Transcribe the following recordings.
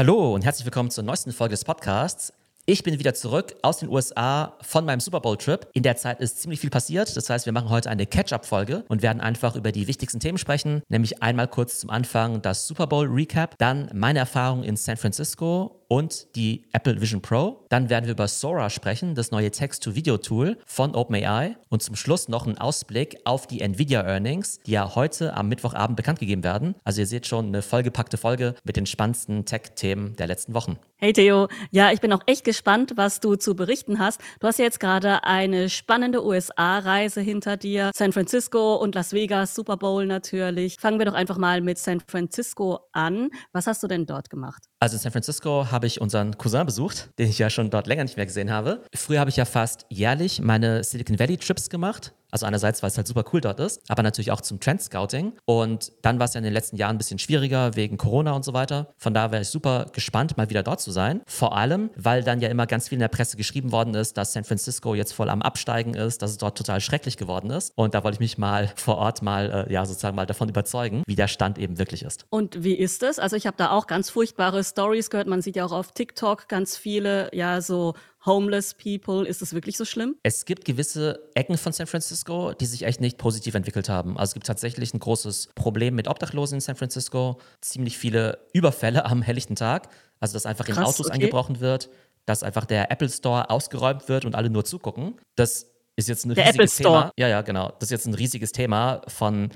Hallo und herzlich willkommen zur neuesten Folge des Podcasts. Ich bin wieder zurück aus den USA von meinem Super Bowl-Trip. In der Zeit ist ziemlich viel passiert. Das heißt, wir machen heute eine Catch-up-Folge und werden einfach über die wichtigsten Themen sprechen. Nämlich einmal kurz zum Anfang das Super Bowl-Recap, dann meine Erfahrung in San Francisco und die Apple Vision Pro. Dann werden wir über Sora sprechen, das neue Text-to-Video-Tool von OpenAI. Und zum Schluss noch ein Ausblick auf die Nvidia-Earnings, die ja heute am Mittwochabend bekannt gegeben werden. Also ihr seht schon eine vollgepackte Folge mit den spannendsten Tech-Themen der letzten Wochen. Hey Theo, ja, ich bin auch echt gespannt, was du zu berichten hast. Du hast ja jetzt gerade eine spannende USA-Reise hinter dir. San Francisco und Las Vegas, Super Bowl natürlich. Fangen wir doch einfach mal mit San Francisco an. Was hast du denn dort gemacht? Also in San Francisco habe ich unseren Cousin besucht, den ich ja schon dort länger nicht mehr gesehen habe. Früher habe ich ja fast jährlich meine Silicon Valley Trips gemacht. Also einerseits, weil es halt super cool dort ist, aber natürlich auch zum Trend Scouting. Und dann war es ja in den letzten Jahren ein bisschen schwieriger wegen Corona und so weiter. Von daher wäre ich super gespannt, mal wieder dort zu sein. Vor allem, weil dann ja immer ganz viel in der Presse geschrieben worden ist, dass San Francisco jetzt voll am Absteigen ist, dass es dort total schrecklich geworden ist. Und da wollte ich mich mal vor Ort mal, äh, ja, sozusagen mal davon überzeugen, wie der Stand eben wirklich ist. Und wie ist es? Also ich habe da auch ganz furchtbare Stories gehört. Man sieht ja auch auf TikTok ganz viele, ja, so homeless people. Ist das wirklich so schlimm? Es gibt gewisse Ecken von San Francisco, die sich echt nicht positiv entwickelt haben. Also es gibt tatsächlich ein großes Problem mit Obdachlosen in San Francisco, ziemlich viele Überfälle am helllichten Tag, also dass einfach Krass, in Autos okay. eingebrochen wird, dass einfach der Apple Store ausgeräumt wird und alle nur zugucken. Das ist jetzt ein der riesiges Apple Thema. Ja, ja, genau. Das ist jetzt ein riesiges Thema von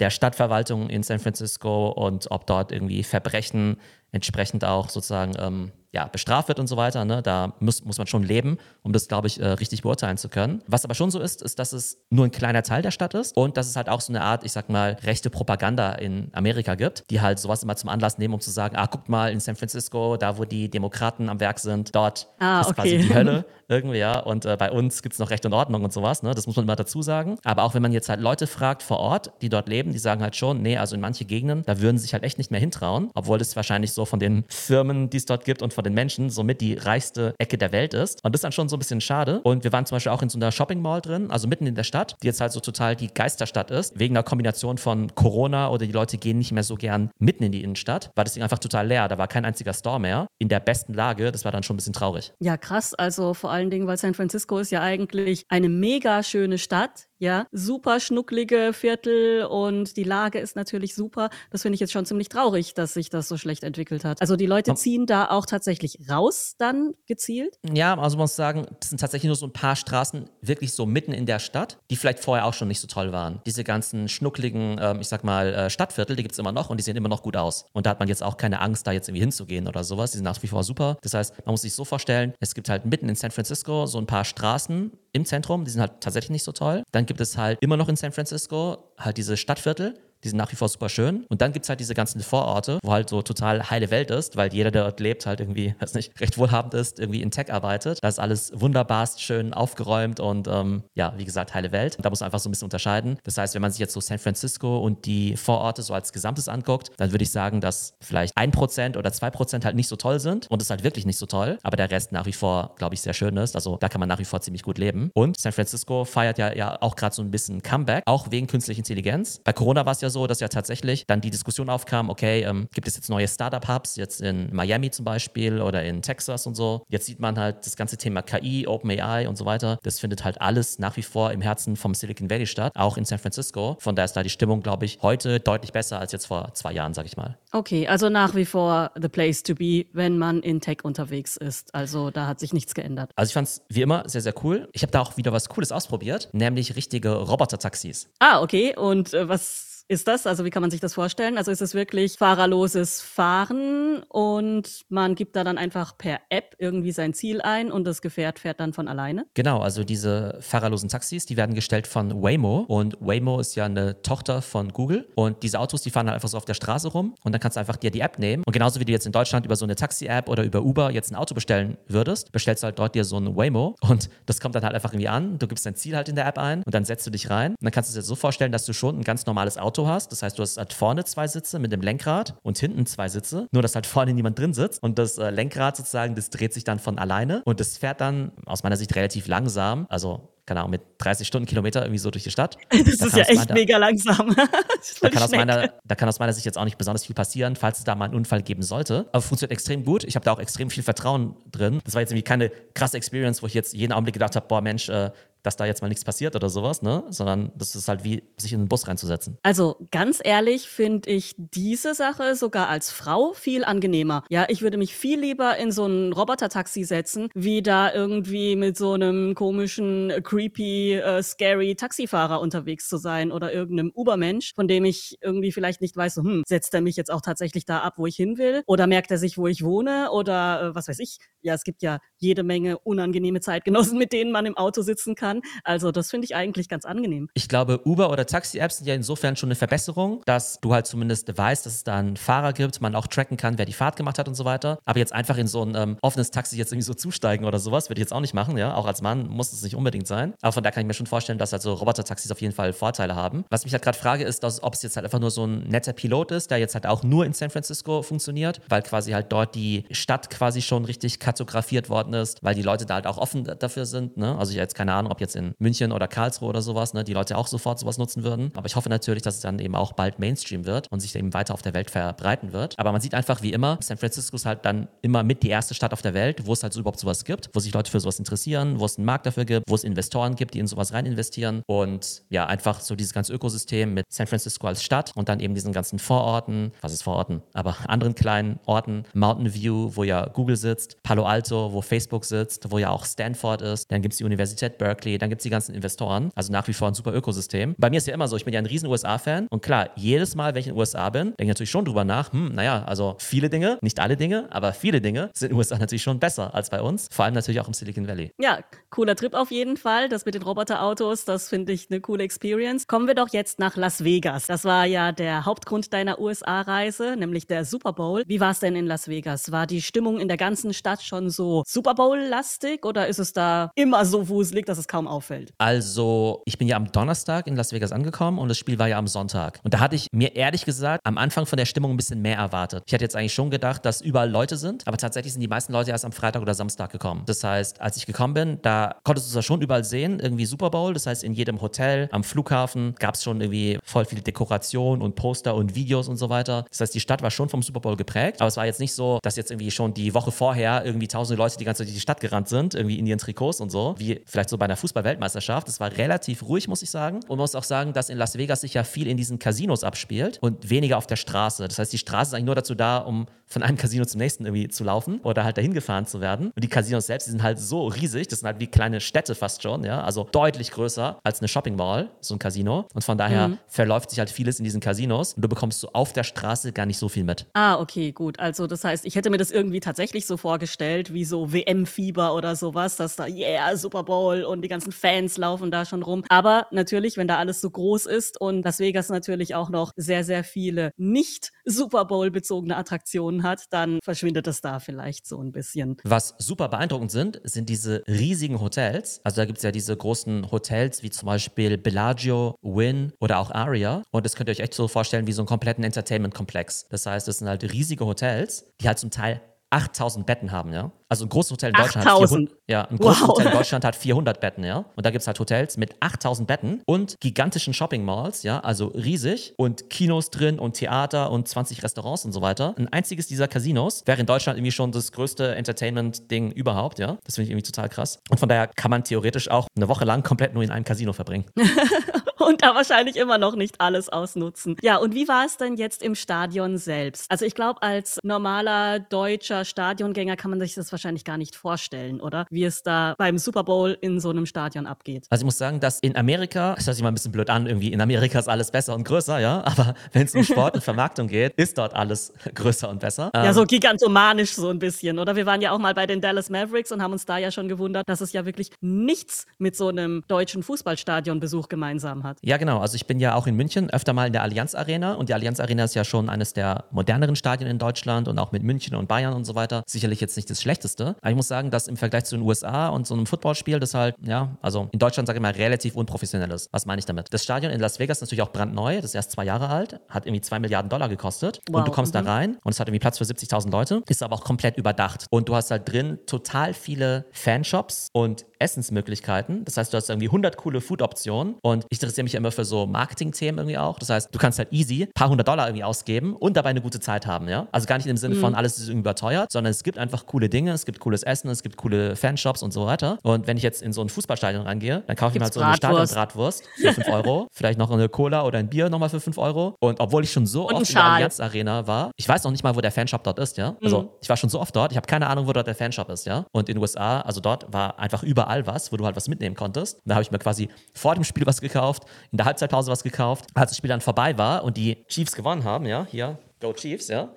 der Stadtverwaltung in San Francisco und ob dort irgendwie Verbrechen entsprechend auch sozusagen ähm, ja, bestraft wird und so weiter. Ne? Da muss, muss man schon leben, um das, glaube ich, äh, richtig beurteilen zu können. Was aber schon so ist, ist, dass es nur ein kleiner Teil der Stadt ist und dass es halt auch so eine Art, ich sag mal, rechte Propaganda in Amerika gibt, die halt sowas immer zum Anlass nehmen, um zu sagen, ah, guckt mal in San Francisco, da wo die Demokraten am Werk sind, dort ah, ist okay. quasi die Hölle irgendwie, ja. Und äh, bei uns gibt es noch Recht und Ordnung und sowas, ne? Das muss man immer dazu sagen. Aber auch wenn man jetzt halt Leute fragt vor Ort, die dort leben, die sagen halt schon, nee, also in manche Gegenden, da würden sie sich halt echt nicht mehr hintrauen, obwohl es wahrscheinlich so von den Firmen, die es dort gibt und von den Menschen somit die reichste Ecke der Welt ist. Und das ist dann schon so ein bisschen schade. Und wir waren zum Beispiel auch in so einer Shopping Mall drin, also mitten in der Stadt, die jetzt halt so total die Geisterstadt ist, wegen einer Kombination von Corona oder die Leute gehen nicht mehr so gern mitten in die Innenstadt, war das Ding einfach total leer. Da war kein einziger Store mehr. In der besten Lage, das war dann schon ein bisschen traurig. Ja, krass. Also vor allen Dingen, weil San Francisco ist ja eigentlich eine mega schöne Stadt ja, super schnucklige Viertel und die Lage ist natürlich super. Das finde ich jetzt schon ziemlich traurig, dass sich das so schlecht entwickelt hat. Also die Leute ziehen da auch tatsächlich raus dann gezielt? Ja, also man muss sagen, das sind tatsächlich nur so ein paar Straßen wirklich so mitten in der Stadt, die vielleicht vorher auch schon nicht so toll waren. Diese ganzen schnuckligen, ähm, ich sag mal, äh, Stadtviertel, die gibt es immer noch und die sehen immer noch gut aus. Und da hat man jetzt auch keine Angst, da jetzt irgendwie hinzugehen oder sowas. Die sind nach wie vor super. Das heißt, man muss sich so vorstellen, es gibt halt mitten in San Francisco so ein paar Straßen im Zentrum, die sind halt tatsächlich nicht so toll. Dann gibt es halt immer noch in San Francisco halt diese Stadtviertel, die sind nach wie vor super schön. Und dann gibt es halt diese ganzen Vororte, wo halt so total heile Welt ist, weil jeder, der dort lebt, halt irgendwie, weiß nicht, recht wohlhabend ist, irgendwie in Tech arbeitet. Da ist alles wunderbarst schön aufgeräumt und ähm, ja, wie gesagt, heile Welt. Und da muss man einfach so ein bisschen unterscheiden. Das heißt, wenn man sich jetzt so San Francisco und die Vororte so als Gesamtes anguckt, dann würde ich sagen, dass vielleicht ein Prozent oder zwei Prozent halt nicht so toll sind und es halt wirklich nicht so toll, aber der Rest nach wie vor, glaube ich, sehr schön ist. Also da kann man nach wie vor ziemlich gut leben. Und San Francisco feiert ja, ja auch gerade so ein bisschen Comeback, auch wegen künstlicher Intelligenz. Bei Corona war es ja so, dass ja tatsächlich dann die Diskussion aufkam, okay, ähm, gibt es jetzt neue Startup-Hubs, jetzt in Miami zum Beispiel oder in Texas und so. Jetzt sieht man halt das ganze Thema KI, OpenAI und so weiter. Das findet halt alles nach wie vor im Herzen vom Silicon Valley statt, auch in San Francisco. Von daher ist da die Stimmung, glaube ich, heute deutlich besser als jetzt vor zwei Jahren, sage ich mal. Okay, also nach wie vor the place to be, wenn man in Tech unterwegs ist. Also da hat sich nichts geändert. Also ich fand es wie immer sehr, sehr cool. Ich habe da auch wieder was Cooles ausprobiert, nämlich richtige Roboter-Taxis. Ah, okay. Und äh, was ist das? Also wie kann man sich das vorstellen? Also ist es wirklich fahrerloses Fahren und man gibt da dann einfach per App irgendwie sein Ziel ein und das Gefährt fährt dann von alleine? Genau, also diese fahrerlosen Taxis, die werden gestellt von Waymo und Waymo ist ja eine Tochter von Google und diese Autos, die fahren halt einfach so auf der Straße rum und dann kannst du einfach dir die App nehmen und genauso wie du jetzt in Deutschland über so eine Taxi-App oder über Uber jetzt ein Auto bestellen würdest, bestellst du halt dort dir so ein Waymo und das kommt dann halt einfach irgendwie an, du gibst dein Ziel halt in der App ein und dann setzt du dich rein und dann kannst du dir so vorstellen, dass du schon ein ganz normales Auto Auto hast. Das heißt, du hast halt vorne zwei Sitze mit dem Lenkrad und hinten zwei Sitze. Nur, dass halt vorne niemand drin sitzt. Und das äh, Lenkrad sozusagen, das dreht sich dann von alleine und das fährt dann aus meiner Sicht relativ langsam. Also keine Ahnung, mit 30 Stundenkilometer irgendwie so durch die Stadt. Das da ist ja echt meiner, mega langsam. da, kann aus meiner, da kann aus meiner Sicht jetzt auch nicht besonders viel passieren, falls es da mal einen Unfall geben sollte. Aber funktioniert extrem gut. Ich habe da auch extrem viel Vertrauen drin. Das war jetzt irgendwie keine krasse Experience, wo ich jetzt jeden Augenblick gedacht habe, boah Mensch, äh, dass da jetzt mal nichts passiert oder sowas, ne? Sondern das ist halt wie, sich in den Bus reinzusetzen. Also ganz ehrlich finde ich diese Sache sogar als Frau viel angenehmer. Ja, ich würde mich viel lieber in so ein Roboter-Taxi setzen, wie da irgendwie mit so einem komischen, creepy, äh, scary Taxifahrer unterwegs zu sein oder irgendeinem Ubermensch, von dem ich irgendwie vielleicht nicht weiß, so, hm, setzt er mich jetzt auch tatsächlich da ab, wo ich hin will? Oder merkt er sich, wo ich wohne? Oder äh, was weiß ich? Ja, es gibt ja jede Menge unangenehme Zeitgenossen, mit denen man im Auto sitzen kann kann. Also das finde ich eigentlich ganz angenehm. Ich glaube, Uber oder Taxi-Apps sind ja insofern schon eine Verbesserung, dass du halt zumindest weißt, dass es da einen Fahrer gibt, man auch tracken kann, wer die Fahrt gemacht hat und so weiter. Aber jetzt einfach in so ein ähm, offenes Taxi jetzt irgendwie so zusteigen oder sowas, würde ich jetzt auch nicht machen, ja. Auch als Mann muss es nicht unbedingt sein. Aber von da kann ich mir schon vorstellen, dass halt Roboter-Taxis auf jeden Fall Vorteile haben. Was mich halt gerade frage, ist, dass, ob es jetzt halt einfach nur so ein netter Pilot ist, der jetzt halt auch nur in San Francisco funktioniert, weil quasi halt dort die Stadt quasi schon richtig kartografiert worden ist, weil die Leute da halt auch offen dafür sind. Ne? Also ich habe jetzt keine Ahnung, ob jetzt in München oder Karlsruhe oder sowas, ne, die Leute auch sofort sowas nutzen würden. Aber ich hoffe natürlich, dass es dann eben auch bald Mainstream wird und sich eben weiter auf der Welt verbreiten wird. Aber man sieht einfach wie immer, San Francisco ist halt dann immer mit die erste Stadt auf der Welt, wo es halt so überhaupt sowas gibt, wo sich Leute für sowas interessieren, wo es einen Markt dafür gibt, wo es Investoren gibt, die in sowas rein investieren und ja, einfach so dieses ganze Ökosystem mit San Francisco als Stadt und dann eben diesen ganzen Vororten, was ist Vororten, aber anderen kleinen Orten, Mountain View, wo ja Google sitzt, Palo Alto, wo Facebook sitzt, wo ja auch Stanford ist, dann gibt es die Universität Berkeley, dann gibt es die ganzen Investoren. Also nach wie vor ein super Ökosystem. Bei mir ist ja immer so, ich bin ja ein riesen USA-Fan und klar, jedes Mal, wenn ich in den USA bin, denke ich natürlich schon drüber nach, hm, naja, also viele Dinge, nicht alle Dinge, aber viele Dinge sind in den USA natürlich schon besser als bei uns. Vor allem natürlich auch im Silicon Valley. Ja, cooler Trip auf jeden Fall. Das mit den Roboterautos, das finde ich eine coole Experience. Kommen wir doch jetzt nach Las Vegas. Das war ja der Hauptgrund deiner USA-Reise, nämlich der Super Bowl. Wie war es denn in Las Vegas? War die Stimmung in der ganzen Stadt schon so Super Bowl-lastig oder ist es da immer so wuselig, dass es kaum auffällt? Also, ich bin ja am Donnerstag in Las Vegas angekommen und das Spiel war ja am Sonntag. Und da hatte ich mir ehrlich gesagt am Anfang von der Stimmung ein bisschen mehr erwartet. Ich hatte jetzt eigentlich schon gedacht, dass überall Leute sind, aber tatsächlich sind die meisten Leute erst am Freitag oder Samstag gekommen. Das heißt, als ich gekommen bin, da konntest du es schon überall sehen, irgendwie Super Bowl. Das heißt, in jedem Hotel, am Flughafen gab es schon irgendwie voll viele Dekorationen und Poster und Videos und so weiter. Das heißt, die Stadt war schon vom Super Bowl geprägt, aber es war jetzt nicht so, dass jetzt irgendwie schon die Woche vorher irgendwie tausende Leute die ganze Zeit durch die Stadt gerannt sind, irgendwie in ihren Trikots und so, wie vielleicht so bei einer Fußball-Weltmeisterschaft. Es war relativ ruhig, muss ich sagen. Und man muss auch sagen, dass in Las Vegas sich ja viel in diesen Casinos abspielt und weniger auf der Straße. Das heißt, die Straße ist eigentlich nur dazu da, um von einem Casino zum nächsten irgendwie zu laufen oder halt dahin gefahren zu werden. Und die Casinos selbst, die sind halt so riesig, das sind halt wie kleine Städte fast schon, ja, also deutlich größer als eine Shopping Mall, so ein Casino. Und von daher mhm. verläuft sich halt vieles in diesen Casinos und du bekommst so auf der Straße gar nicht so viel mit. Ah, okay, gut. Also das heißt, ich hätte mir das irgendwie tatsächlich so vorgestellt, wie so WM-Fieber oder sowas, dass da, yeah, Super Bowl und die ganzen Fans laufen da schon rum. Aber natürlich, wenn da alles so groß ist und Las Vegas natürlich auch noch sehr, sehr viele nicht Super Bowl bezogene Attraktionen hat, dann verschwindet es da vielleicht so ein bisschen. Was super beeindruckend sind, sind diese riesigen Hotels. Also da gibt es ja diese großen Hotels wie zum Beispiel Bellagio, Wynn oder auch Aria. Und das könnt ihr euch echt so vorstellen wie so einen kompletten Entertainment-Komplex. Das heißt, das sind halt riesige Hotels, die halt zum Teil 8000 Betten haben, ja. Also ein großes Hotel in Deutschland 8000. hat 400, ja, ein großes wow. Hotel in Deutschland hat 400 Betten, ja. Und da gibt es halt Hotels mit 8000 Betten und gigantischen Shopping Malls, ja, also riesig und Kinos drin und Theater und 20 Restaurants und so weiter. Ein einziges dieser Casinos wäre in Deutschland irgendwie schon das größte Entertainment-Ding überhaupt, ja. Das finde ich irgendwie total krass. Und von daher kann man theoretisch auch eine Woche lang komplett nur in einem Casino verbringen. und da wahrscheinlich immer noch nicht alles ausnutzen. Ja, und wie war es denn jetzt im Stadion selbst? Also ich glaube, als normaler deutscher Stadiongänger kann man sich das wahrscheinlich gar nicht vorstellen, oder? Wie es da beim Super Bowl in so einem Stadion abgeht. Also ich muss sagen, dass in Amerika, das hört sich mal ein bisschen blöd an, irgendwie in Amerika ist alles besser und größer, ja, aber wenn es um Sport und Vermarktung geht, ist dort alles größer und besser. Ja, so ähm, gigantomanisch so ein bisschen, oder? Wir waren ja auch mal bei den Dallas Mavericks und haben uns da ja schon gewundert, dass es ja wirklich nichts mit so einem deutschen Fußballstadionbesuch gemeinsam hat. Start. Ja, genau. Also ich bin ja auch in München öfter mal in der Allianz Arena und die Allianz Arena ist ja schon eines der moderneren Stadien in Deutschland und auch mit München und Bayern und so weiter sicherlich jetzt nicht das Schlechteste. Aber ich muss sagen, dass im Vergleich zu den USA und so einem Footballspiel das halt, ja, also in Deutschland sage ich mal relativ unprofessionell ist. Was meine ich damit? Das Stadion in Las Vegas ist natürlich auch brandneu, das ist erst zwei Jahre alt, hat irgendwie zwei Milliarden Dollar gekostet wow. und du kommst mhm. da rein und es hat irgendwie Platz für 70.000 Leute, ist aber auch komplett überdacht und du hast halt drin total viele Fanshops und Essensmöglichkeiten. Das heißt, du hast irgendwie 100 coole Food-Optionen und ich interessiere mich immer für so Marketing-Themen irgendwie auch. Das heißt, du kannst halt easy ein paar hundert Dollar irgendwie ausgeben und dabei eine gute Zeit haben, ja? Also gar nicht im Sinne von, mhm. alles ist irgendwie überteuert, sondern es gibt einfach coole Dinge, es gibt cooles Essen, es gibt coole Fanshops und so weiter. Und wenn ich jetzt in so ein Fußballstadion reingehe, dann kaufe ich mir halt so eine Stadionbratwurst für 5 Euro, vielleicht noch eine Cola oder ein Bier nochmal für 5 Euro. Und obwohl ich schon so und oft in der Allianz Arena war, ich weiß noch nicht mal, wo der Fanshop dort ist, ja? Also mhm. ich war schon so oft dort, ich habe keine Ahnung, wo dort der Fanshop ist, ja? Und in den USA, also dort war einfach überall was, wo du halt was mitnehmen konntest. Da habe ich mir quasi vor dem Spiel was gekauft, in der Halbzeitpause was gekauft. Als das Spiel dann vorbei war und die Chiefs gewonnen haben, ja, hier, Go Chiefs, ja,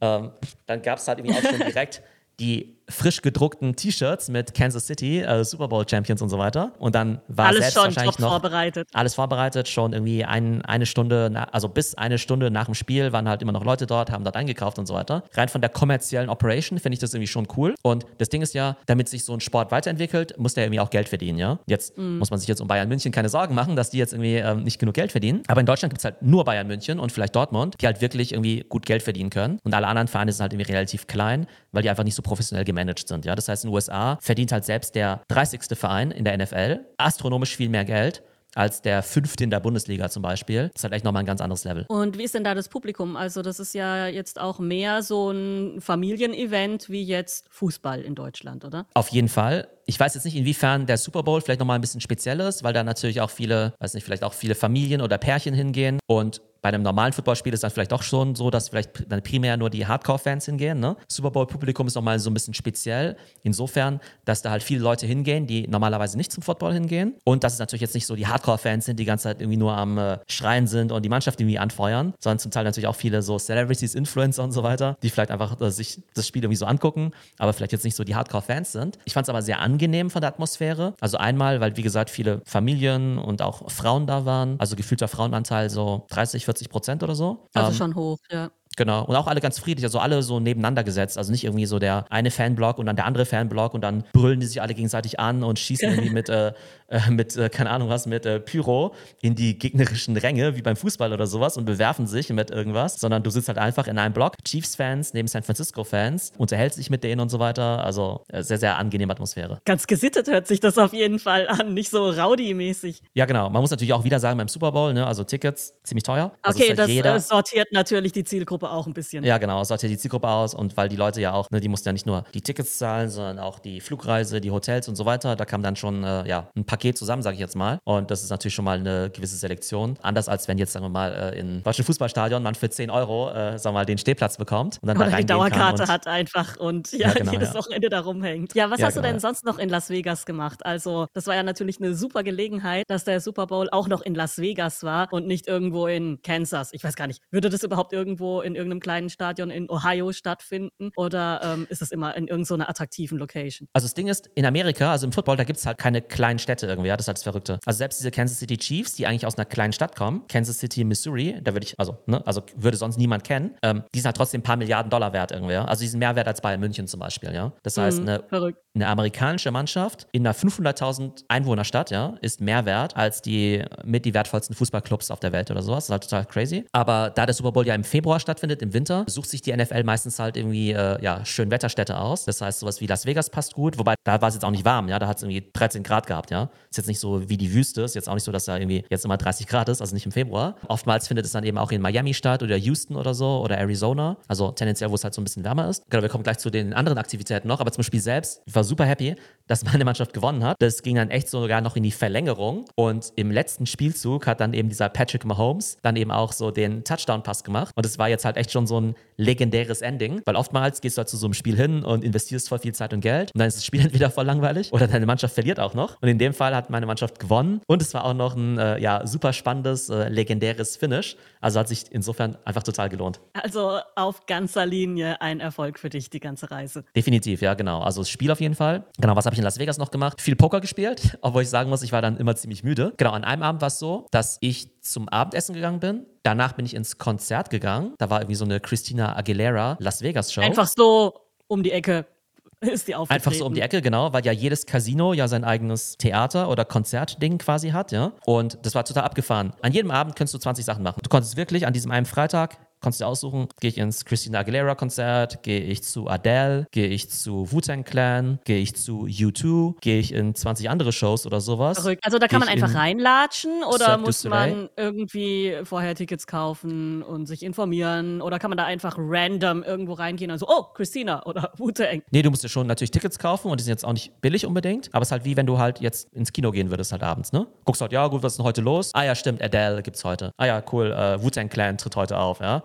ähm, dann gab es halt irgendwie auch schon direkt die frisch gedruckten T-Shirts mit Kansas City, äh, Super Bowl Champions und so weiter. Und dann war alles selbst schon wahrscheinlich noch vorbereitet. alles vorbereitet, schon irgendwie ein, eine Stunde, also bis eine Stunde nach dem Spiel waren halt immer noch Leute dort, haben dort eingekauft und so weiter. Rein von der kommerziellen Operation finde ich das irgendwie schon cool. Und das Ding ist ja, damit sich so ein Sport weiterentwickelt, muss der irgendwie auch Geld verdienen, ja. Jetzt mm. muss man sich jetzt um Bayern München keine Sorgen machen, dass die jetzt irgendwie ähm, nicht genug Geld verdienen. Aber in Deutschland gibt es halt nur Bayern München und vielleicht Dortmund, die halt wirklich irgendwie gut Geld verdienen können. Und alle anderen Vereine sind halt irgendwie relativ klein, weil die einfach nicht so professionell gemanagt sind, ja. Das heißt, in den USA verdient halt selbst der 30. Verein in der NFL astronomisch viel mehr Geld als der fünfte in der Bundesliga zum Beispiel. Das ist halt echt nochmal ein ganz anderes Level. Und wie ist denn da das Publikum? Also das ist ja jetzt auch mehr so ein Familienevent wie jetzt Fußball in Deutschland, oder? Auf jeden Fall. Ich weiß jetzt nicht, inwiefern der Super Bowl vielleicht nochmal ein bisschen speziell ist, weil da natürlich auch viele, weiß nicht, vielleicht auch viele Familien oder Pärchen hingehen und bei einem normalen Footballspiel ist dann vielleicht doch schon so, dass vielleicht dann primär nur die Hardcore-Fans hingehen. Ne? Super Bowl-Publikum ist nochmal so ein bisschen speziell. Insofern, dass da halt viele Leute hingehen, die normalerweise nicht zum Football hingehen. Und dass es natürlich jetzt nicht so die Hardcore-Fans sind, die die ganze Zeit irgendwie nur am äh, Schreien sind und die Mannschaft irgendwie anfeuern, sondern zum Teil natürlich auch viele so Celebrities, Influencer und so weiter, die vielleicht einfach äh, sich das Spiel irgendwie so angucken, aber vielleicht jetzt nicht so die Hardcore-Fans sind. Ich fand es aber sehr angenehm von der Atmosphäre. Also einmal, weil wie gesagt viele Familien und auch Frauen da waren, also gefühlter Frauenanteil so 30, 40 40 Prozent oder so. Also ähm, schon hoch, ja. Genau. Und auch alle ganz friedlich, also alle so nebeneinander gesetzt. Also nicht irgendwie so der eine Fanblock und dann der andere Fanblock und dann brüllen die sich alle gegenseitig an und schießen irgendwie mit, äh, äh, mit äh, keine Ahnung was, mit äh, Pyro in die gegnerischen Ränge, wie beim Fußball oder sowas und bewerfen sich mit irgendwas. Sondern du sitzt halt einfach in einem Block, Chiefs-Fans neben San Francisco-Fans, unterhältst dich mit denen und so weiter. Also äh, sehr, sehr angenehme Atmosphäre. Ganz gesittet hört sich das auf jeden Fall an, nicht so rowdy-mäßig. Ja, genau. Man muss natürlich auch wieder sagen, beim Super Bowl, ne, also Tickets ziemlich teuer. Also okay, halt das jeder, äh, sortiert natürlich die Zielgruppe Zielgruppe auch ein bisschen. Ja, genau, sortiert die Zielgruppe aus und weil die Leute ja auch, ne, die mussten ja nicht nur die Tickets zahlen, sondern auch die Flugreise, die Hotels und so weiter. Da kam dann schon äh, ja, ein Paket zusammen, sage ich jetzt mal. Und das ist natürlich schon mal eine gewisse Selektion. Anders als wenn jetzt, sagen wir mal, äh, in deutschen Fußballstadion man für 10 Euro, äh, sagen wir mal, den Stehplatz bekommt und dann Oder da die Dauerkarte hat einfach und ja, ja genau, jedes ja. Wochenende da rumhängt. Ja, was ja, hast genau, du denn sonst noch in Las Vegas gemacht? Also, das war ja natürlich eine super Gelegenheit, dass der Super Bowl auch noch in Las Vegas war und nicht irgendwo in Kansas. Ich weiß gar nicht, würde das überhaupt irgendwo in irgendeinem kleinen Stadion in Ohio stattfinden oder ähm, ist es immer in irgendeiner attraktiven Location? Also das Ding ist, in Amerika, also im Football, da gibt es halt keine kleinen Städte irgendwie, ja, das ist halt das Verrückte. Also selbst diese Kansas City Chiefs, die eigentlich aus einer kleinen Stadt kommen, Kansas City, Missouri, da würde ich, also, ne, also würde sonst niemand kennen, ähm, die sind halt trotzdem ein paar Milliarden Dollar wert irgendwie, ja. Also die sind mehr wert als Bayern München zum Beispiel, ja. Das heißt, mhm, eine, eine amerikanische Mannschaft in einer 500.000 Einwohnerstadt, ja, ist mehr wert als die mit die wertvollsten Fußballclubs auf der Welt oder sowas. Das ist halt total crazy. Aber da der Super Bowl ja im Februar stattfindet, im Winter, sucht sich die NFL meistens halt irgendwie äh, ja, schön Wetterstädte aus. Das heißt, sowas wie Las Vegas passt gut, wobei da war es jetzt auch nicht warm, ja, da hat es irgendwie 13 Grad gehabt, ja. Ist jetzt nicht so wie die Wüste, ist jetzt auch nicht so, dass da irgendwie jetzt immer 30 Grad ist, also nicht im Februar. Oftmals findet es dann eben auch in Miami statt oder Houston oder so oder Arizona, also tendenziell, wo es halt so ein bisschen wärmer ist. Genau, wir kommen gleich zu den anderen Aktivitäten noch, aber zum Spiel selbst, ich war super happy, dass meine Mannschaft gewonnen hat. Das ging dann echt sogar noch in die Verlängerung und im letzten Spielzug hat dann eben dieser Patrick Mahomes dann eben auch so den Touchdown-Pass gemacht und es war jetzt halt echt schon so ein legendäres Ending, weil oftmals gehst du halt zu so einem Spiel hin und investierst voll viel Zeit und Geld und dann ist das Spiel entweder voll langweilig oder deine Mannschaft verliert auch noch. Und in dem Fall hat meine Mannschaft gewonnen und es war auch noch ein äh, ja, super spannendes, äh, legendäres Finish. Also hat sich insofern einfach total gelohnt. Also auf ganzer Linie ein Erfolg für dich, die ganze Reise. Definitiv, ja, genau. Also das Spiel auf jeden Fall. Genau, was habe ich in Las Vegas noch gemacht? Viel Poker gespielt, obwohl ich sagen muss, ich war dann immer ziemlich müde. Genau, an einem Abend war es so, dass ich zum Abendessen gegangen bin. Danach bin ich ins Konzert gegangen. Da war irgendwie so eine Christina Aguilera Las Vegas Show. Einfach so um die Ecke ist die aufgetreten. Einfach so um die Ecke, genau, weil ja jedes Casino ja sein eigenes Theater oder Konzertding quasi hat, ja. Und das war total abgefahren. An jedem Abend kannst du 20 Sachen machen. Du konntest wirklich an diesem einen Freitag Konntest du aussuchen, gehe ich ins Christina Aguilera Konzert, gehe ich zu Adele, gehe ich zu Wu-Tang Clan, gehe ich zu U2, gehe ich in 20 andere Shows oder sowas. Verrückt. Also da kann man einfach reinlatschen oder muss man irgendwie vorher Tickets kaufen und sich informieren oder kann man da einfach random irgendwo reingehen und so, oh, Christina oder Wu-Tang. Nee, du musst dir schon natürlich Tickets kaufen und die sind jetzt auch nicht billig unbedingt, aber es ist halt wie wenn du halt jetzt ins Kino gehen würdest halt abends, ne? Guckst halt, ja gut, was ist denn heute los? Ah ja, stimmt, Adele gibt's heute. Ah ja, cool, äh, Wu-Tang Clan tritt heute auf, ja?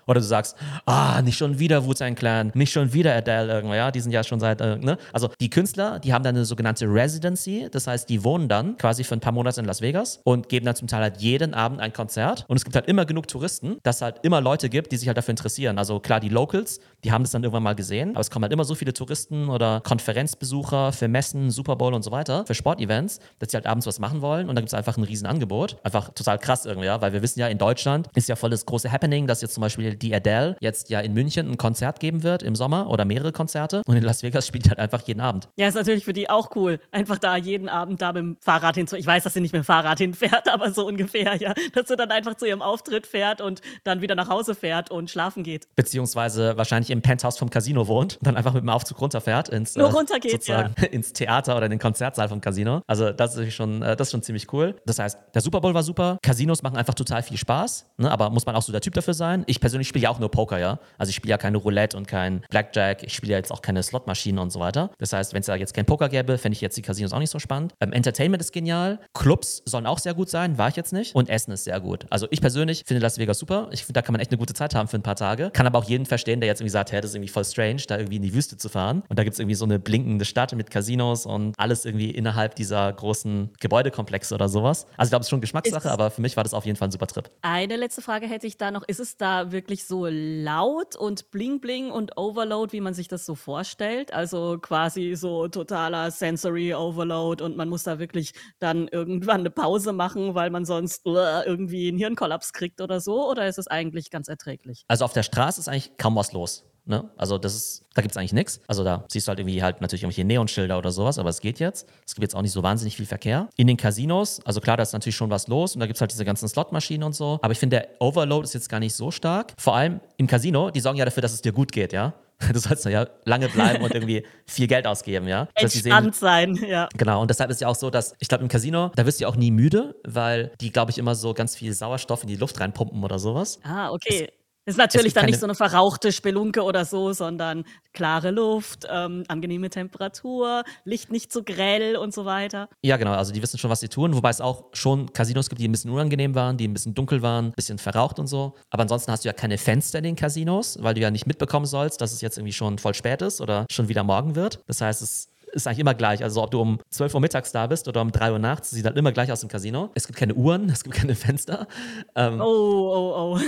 Oder du sagst, ah, nicht schon wieder Wu-Tang Clan, nicht schon wieder Adele irgendwo, ja, die sind ja schon seit, äh, ne? Also die Künstler, die haben dann eine sogenannte Residency, das heißt, die wohnen dann quasi für ein paar Monate in Las Vegas und geben dann zum Teil halt jeden Abend ein Konzert und es gibt halt immer genug Touristen, dass es halt immer Leute gibt, die sich halt dafür interessieren. Also klar, die Locals, die haben das dann irgendwann mal gesehen, aber es kommen halt immer so viele Touristen oder Konferenzbesucher für Messen, Super Bowl und so weiter, für Sportevents, dass sie halt abends was machen wollen und da gibt es einfach ein Riesenangebot. Einfach total krass irgendwie, ja, weil wir wissen ja, in Deutschland ist ja voll das große Happening, dass jetzt zum Beispiel die Adele jetzt ja in München ein Konzert geben wird im Sommer oder mehrere Konzerte. Und in Las Vegas spielt halt einfach jeden Abend. Ja, ist natürlich für die auch cool. Einfach da jeden Abend da mit dem Fahrrad hinzu. Ich weiß, dass sie nicht mit dem Fahrrad hinfährt, aber so ungefähr, ja. Dass sie dann einfach zu ihrem Auftritt fährt und dann wieder nach Hause fährt und schlafen geht. Beziehungsweise wahrscheinlich im Penthouse vom Casino wohnt und dann einfach mit dem Aufzug runterfährt ins, Nur äh, runter geht, ja. ins Theater oder in den Konzertsaal vom Casino. Also das ist schon, äh, das ist schon ziemlich cool. Das heißt, der Super Bowl war super. Casinos machen einfach total viel Spaß, ne? aber muss man auch so der Typ dafür sein. Ich persönlich spiele ja auch nur Poker, ja. Also ich spiele ja keine Roulette und kein Blackjack. Ich spiele ja jetzt auch keine Slotmaschinen und so weiter. Das heißt, wenn es da jetzt kein Poker gäbe, fände ich jetzt die Casinos auch nicht so spannend. Ähm, Entertainment ist genial. Clubs sollen auch sehr gut sein, war ich jetzt nicht. Und Essen ist sehr gut. Also ich persönlich finde Las Vegas super. Ich finde, da kann man echt eine gute Zeit haben für ein paar Tage. Kann aber auch jeden verstehen, der jetzt irgendwie sagt, hey, das ist irgendwie voll strange, da irgendwie in die Wüste zu fahren. Und da gibt es irgendwie so eine blinkende Stadt mit Casinos und alles irgendwie innerhalb dieser großen Gebäudekomplexe oder sowas. Also ich glaube, es ist schon Geschmackssache, ist aber für mich war das auf jeden Fall ein super Trip. Eine letzte Frage hätte ich da noch. Ist es da wirklich so laut und bling bling und Overload, wie man sich das so vorstellt? Also quasi so totaler Sensory Overload und man muss da wirklich dann irgendwann eine Pause machen, weil man sonst uh, irgendwie einen Hirnkollaps kriegt oder so? Oder ist es eigentlich ganz erträglich? Also auf der Straße ist eigentlich kaum was los. Ne? Also das ist, da gibt es eigentlich nichts. Also da siehst du halt irgendwie halt natürlich irgendwelche Neonschilder oder sowas, aber es geht jetzt. Es gibt jetzt auch nicht so wahnsinnig viel Verkehr. In den Casinos, also klar, da ist natürlich schon was los und da gibt es halt diese ganzen Slotmaschinen und so. Aber ich finde, der Overload ist jetzt gar nicht so stark. Vor allem im Casino, die sorgen ja dafür, dass es dir gut geht, ja. Du sollst ja lange bleiben und irgendwie viel Geld ausgeben, ja. Entspannt sein, ja. Genau, und deshalb ist ja auch so, dass ich glaube, im Casino, da wirst du ja auch nie müde, weil die, glaube ich, immer so ganz viel Sauerstoff in die Luft reinpumpen oder sowas. Ah, okay. Es ist natürlich dann nicht so eine verrauchte Spelunke oder so, sondern klare Luft, ähm, angenehme Temperatur, Licht nicht zu grell und so weiter. Ja, genau. Also die wissen schon, was sie tun. Wobei es auch schon Casinos gibt, die ein bisschen unangenehm waren, die ein bisschen dunkel waren, ein bisschen verraucht und so. Aber ansonsten hast du ja keine Fenster in den Casinos, weil du ja nicht mitbekommen sollst, dass es jetzt irgendwie schon voll spät ist oder schon wieder morgen wird. Das heißt, es ist eigentlich immer gleich. Also ob du um 12 Uhr mittags da bist oder um 3 Uhr nachts, sieht halt immer gleich aus im Casino. Es gibt keine Uhren, es gibt keine Fenster. Ähm, oh, oh, oh.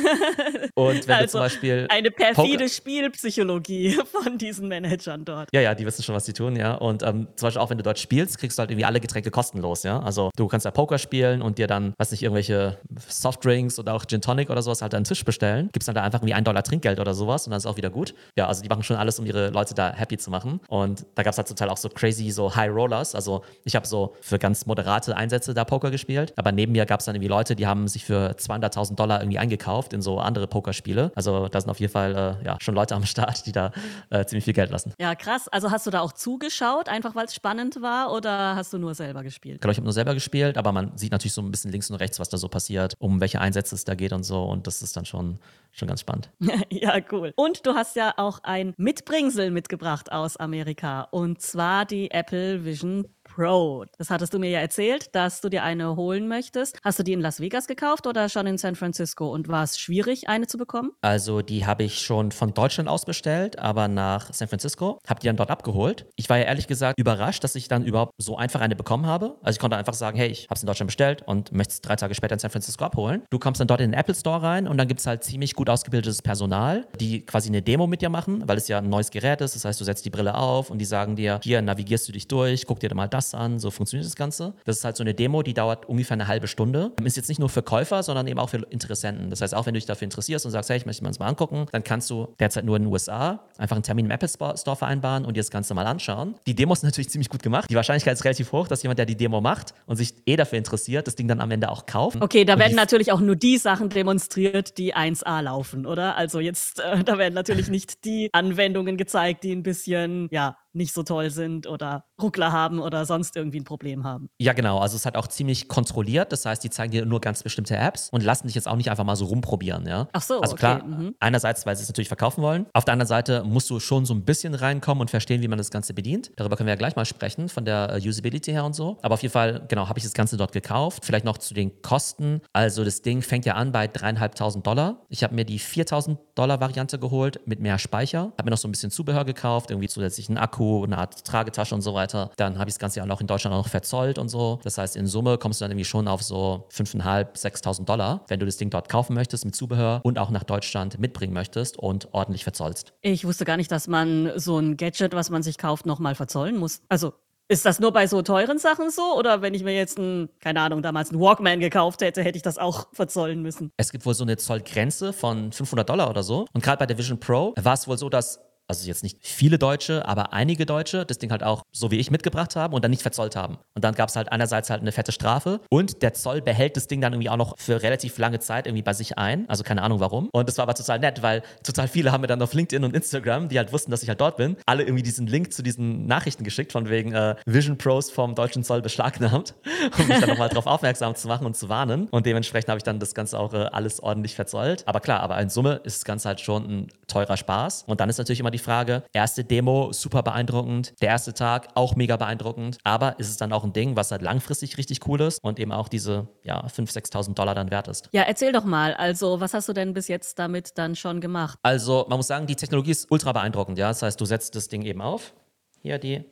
und wenn also du zum Beispiel. Eine perfide Poker Spielpsychologie von diesen Managern dort. Ja, ja, die wissen schon, was sie tun, ja. Und ähm, zum Beispiel auch wenn du dort spielst, kriegst du halt irgendwie alle Getränke kostenlos, ja. Also du kannst da Poker spielen und dir dann, weiß nicht, irgendwelche Softdrinks oder auch Gin Tonic oder sowas halt an den Tisch bestellen. Gibst dann da einfach irgendwie ein Dollar Trinkgeld oder sowas und dann ist auch wieder gut. Ja, also die machen schon alles, um ihre Leute da happy zu machen. Und da gab es halt zum Teil auch so crazy so High Rollers. Also ich habe so für ganz moderate Einsätze da Poker gespielt. Aber neben mir gab es dann irgendwie Leute, die haben sich für 200.000 Dollar irgendwie eingekauft in so andere Pokerspiele. Also da sind auf jeden Fall äh, ja, schon Leute am Start, die da äh, ziemlich viel Geld lassen. Ja, krass. Also hast du da auch zugeschaut, einfach weil es spannend war oder hast du nur selber gespielt? Genau, ich habe nur selber gespielt, aber man sieht natürlich so ein bisschen links und rechts, was da so passiert, um welche Einsätze es da geht und so. Und das ist dann schon, schon ganz spannend. ja, cool. Und du hast ja auch ein Mitbringsel mitgebracht aus Amerika und zwar die Apple Vision Pro. Das hattest du mir ja erzählt, dass du dir eine holen möchtest. Hast du die in Las Vegas gekauft oder schon in San Francisco? Und war es schwierig, eine zu bekommen? Also die habe ich schon von Deutschland aus bestellt, aber nach San Francisco. Habe die dann dort abgeholt. Ich war ja ehrlich gesagt überrascht, dass ich dann überhaupt so einfach eine bekommen habe. Also ich konnte einfach sagen, hey, ich habe es in Deutschland bestellt und möchte es drei Tage später in San Francisco abholen. Du kommst dann dort in den Apple Store rein und dann gibt es halt ziemlich gut ausgebildetes Personal, die quasi eine Demo mit dir machen, weil es ja ein neues Gerät ist. Das heißt, du setzt die Brille auf und die sagen dir, hier navigierst du dich durch, guck dir mal das an, so funktioniert das Ganze. Das ist halt so eine Demo, die dauert ungefähr eine halbe Stunde. Ist jetzt nicht nur für Käufer, sondern eben auch für Interessenten. Das heißt, auch wenn du dich dafür interessierst und sagst, hey, ich möchte mir das mal angucken, dann kannst du derzeit nur in den USA einfach einen Termin im Apple Store vereinbaren und dir das Ganze mal anschauen. Die Demo ist natürlich ziemlich gut gemacht. Die Wahrscheinlichkeit ist relativ hoch, dass jemand, der die Demo macht und sich eh dafür interessiert, das Ding dann am Ende auch kauft. Okay, da werden natürlich auch nur die Sachen demonstriert, die 1A laufen, oder? Also jetzt, äh, da werden natürlich nicht die Anwendungen gezeigt, die ein bisschen, ja, nicht so toll sind oder Ruckler haben oder sonst irgendwie ein Problem haben. Ja, genau. Also es hat auch ziemlich kontrolliert. Das heißt, die zeigen dir nur ganz bestimmte Apps und lassen dich jetzt auch nicht einfach mal so rumprobieren. Ja? Ach so, Also okay. klar, Mhm. einerseits, weil sie es natürlich verkaufen wollen. Auf der anderen Seite musst du schon so ein bisschen reinkommen und verstehen, wie man das Ganze bedient. Darüber können wir ja gleich mal sprechen, von der äh, Usability her und so. Aber auf jeden Fall, genau, habe ich das Ganze dort gekauft. Vielleicht noch zu den Kosten. Also das Ding fängt ja an bei dreieinhalbtausend Dollar. Ich habe mir die 4000 Dollar Variante geholt mit mehr Speicher. Habe mir noch so ein bisschen Zubehör gekauft, irgendwie zusätzlich einen Akku, eine Art Tragetasche und so weiter. Dann habe ich das Ganze ja auch in Deutschland auch noch verzollt und so. Das heißt, in Summe kommst du dann irgendwie schon auf so 5.500, 6.000 Dollar, wenn du das Ding dort kaufen möchtest mit Zubehör und auch nach Deutschland mitbringen möchtest und ordentlich verzollst. Ich wusste gar nicht, dass man so ein Gadget, was man sich kauft, nochmal verzollen muss. Also ist das nur bei so teuren Sachen so? Oder wenn ich mir jetzt ein, keine Ahnung, damals einen Walkman gekauft hätte, hätte ich das auch verzollen müssen? Es gibt wohl so eine Zollgrenze von 500 Dollar oder so. Und gerade bei der Vision Pro war es wohl so, dass also jetzt nicht viele Deutsche, aber einige Deutsche das Ding halt auch so wie ich mitgebracht haben und dann nicht verzollt haben. Und dann gab es halt einerseits halt eine fette Strafe und der Zoll behält das Ding dann irgendwie auch noch für relativ lange Zeit irgendwie bei sich ein. Also keine Ahnung warum. Und das war aber total nett, weil total viele haben mir dann auf LinkedIn und Instagram, die halt wussten, dass ich halt dort bin, alle irgendwie diesen Link zu diesen Nachrichten geschickt, von wegen äh, Vision Pros vom deutschen Zoll beschlagnahmt, um mich dann nochmal darauf aufmerksam zu machen und zu warnen. Und dementsprechend habe ich dann das Ganze auch äh, alles ordentlich verzollt. Aber klar, aber in Summe ist das Ganze halt schon ein teurer Spaß. Und dann ist natürlich immer die Frage, erste Demo, super beeindruckend, der erste Tag auch mega beeindruckend, aber ist es dann auch ein Ding, was halt langfristig richtig cool ist und eben auch diese ja, 5.000, 6.000 Dollar dann wert ist. Ja, erzähl doch mal. Also, was hast du denn bis jetzt damit dann schon gemacht? Also man muss sagen, die Technologie ist ultra beeindruckend. Ja? Das heißt, du setzt das Ding eben auf, hier die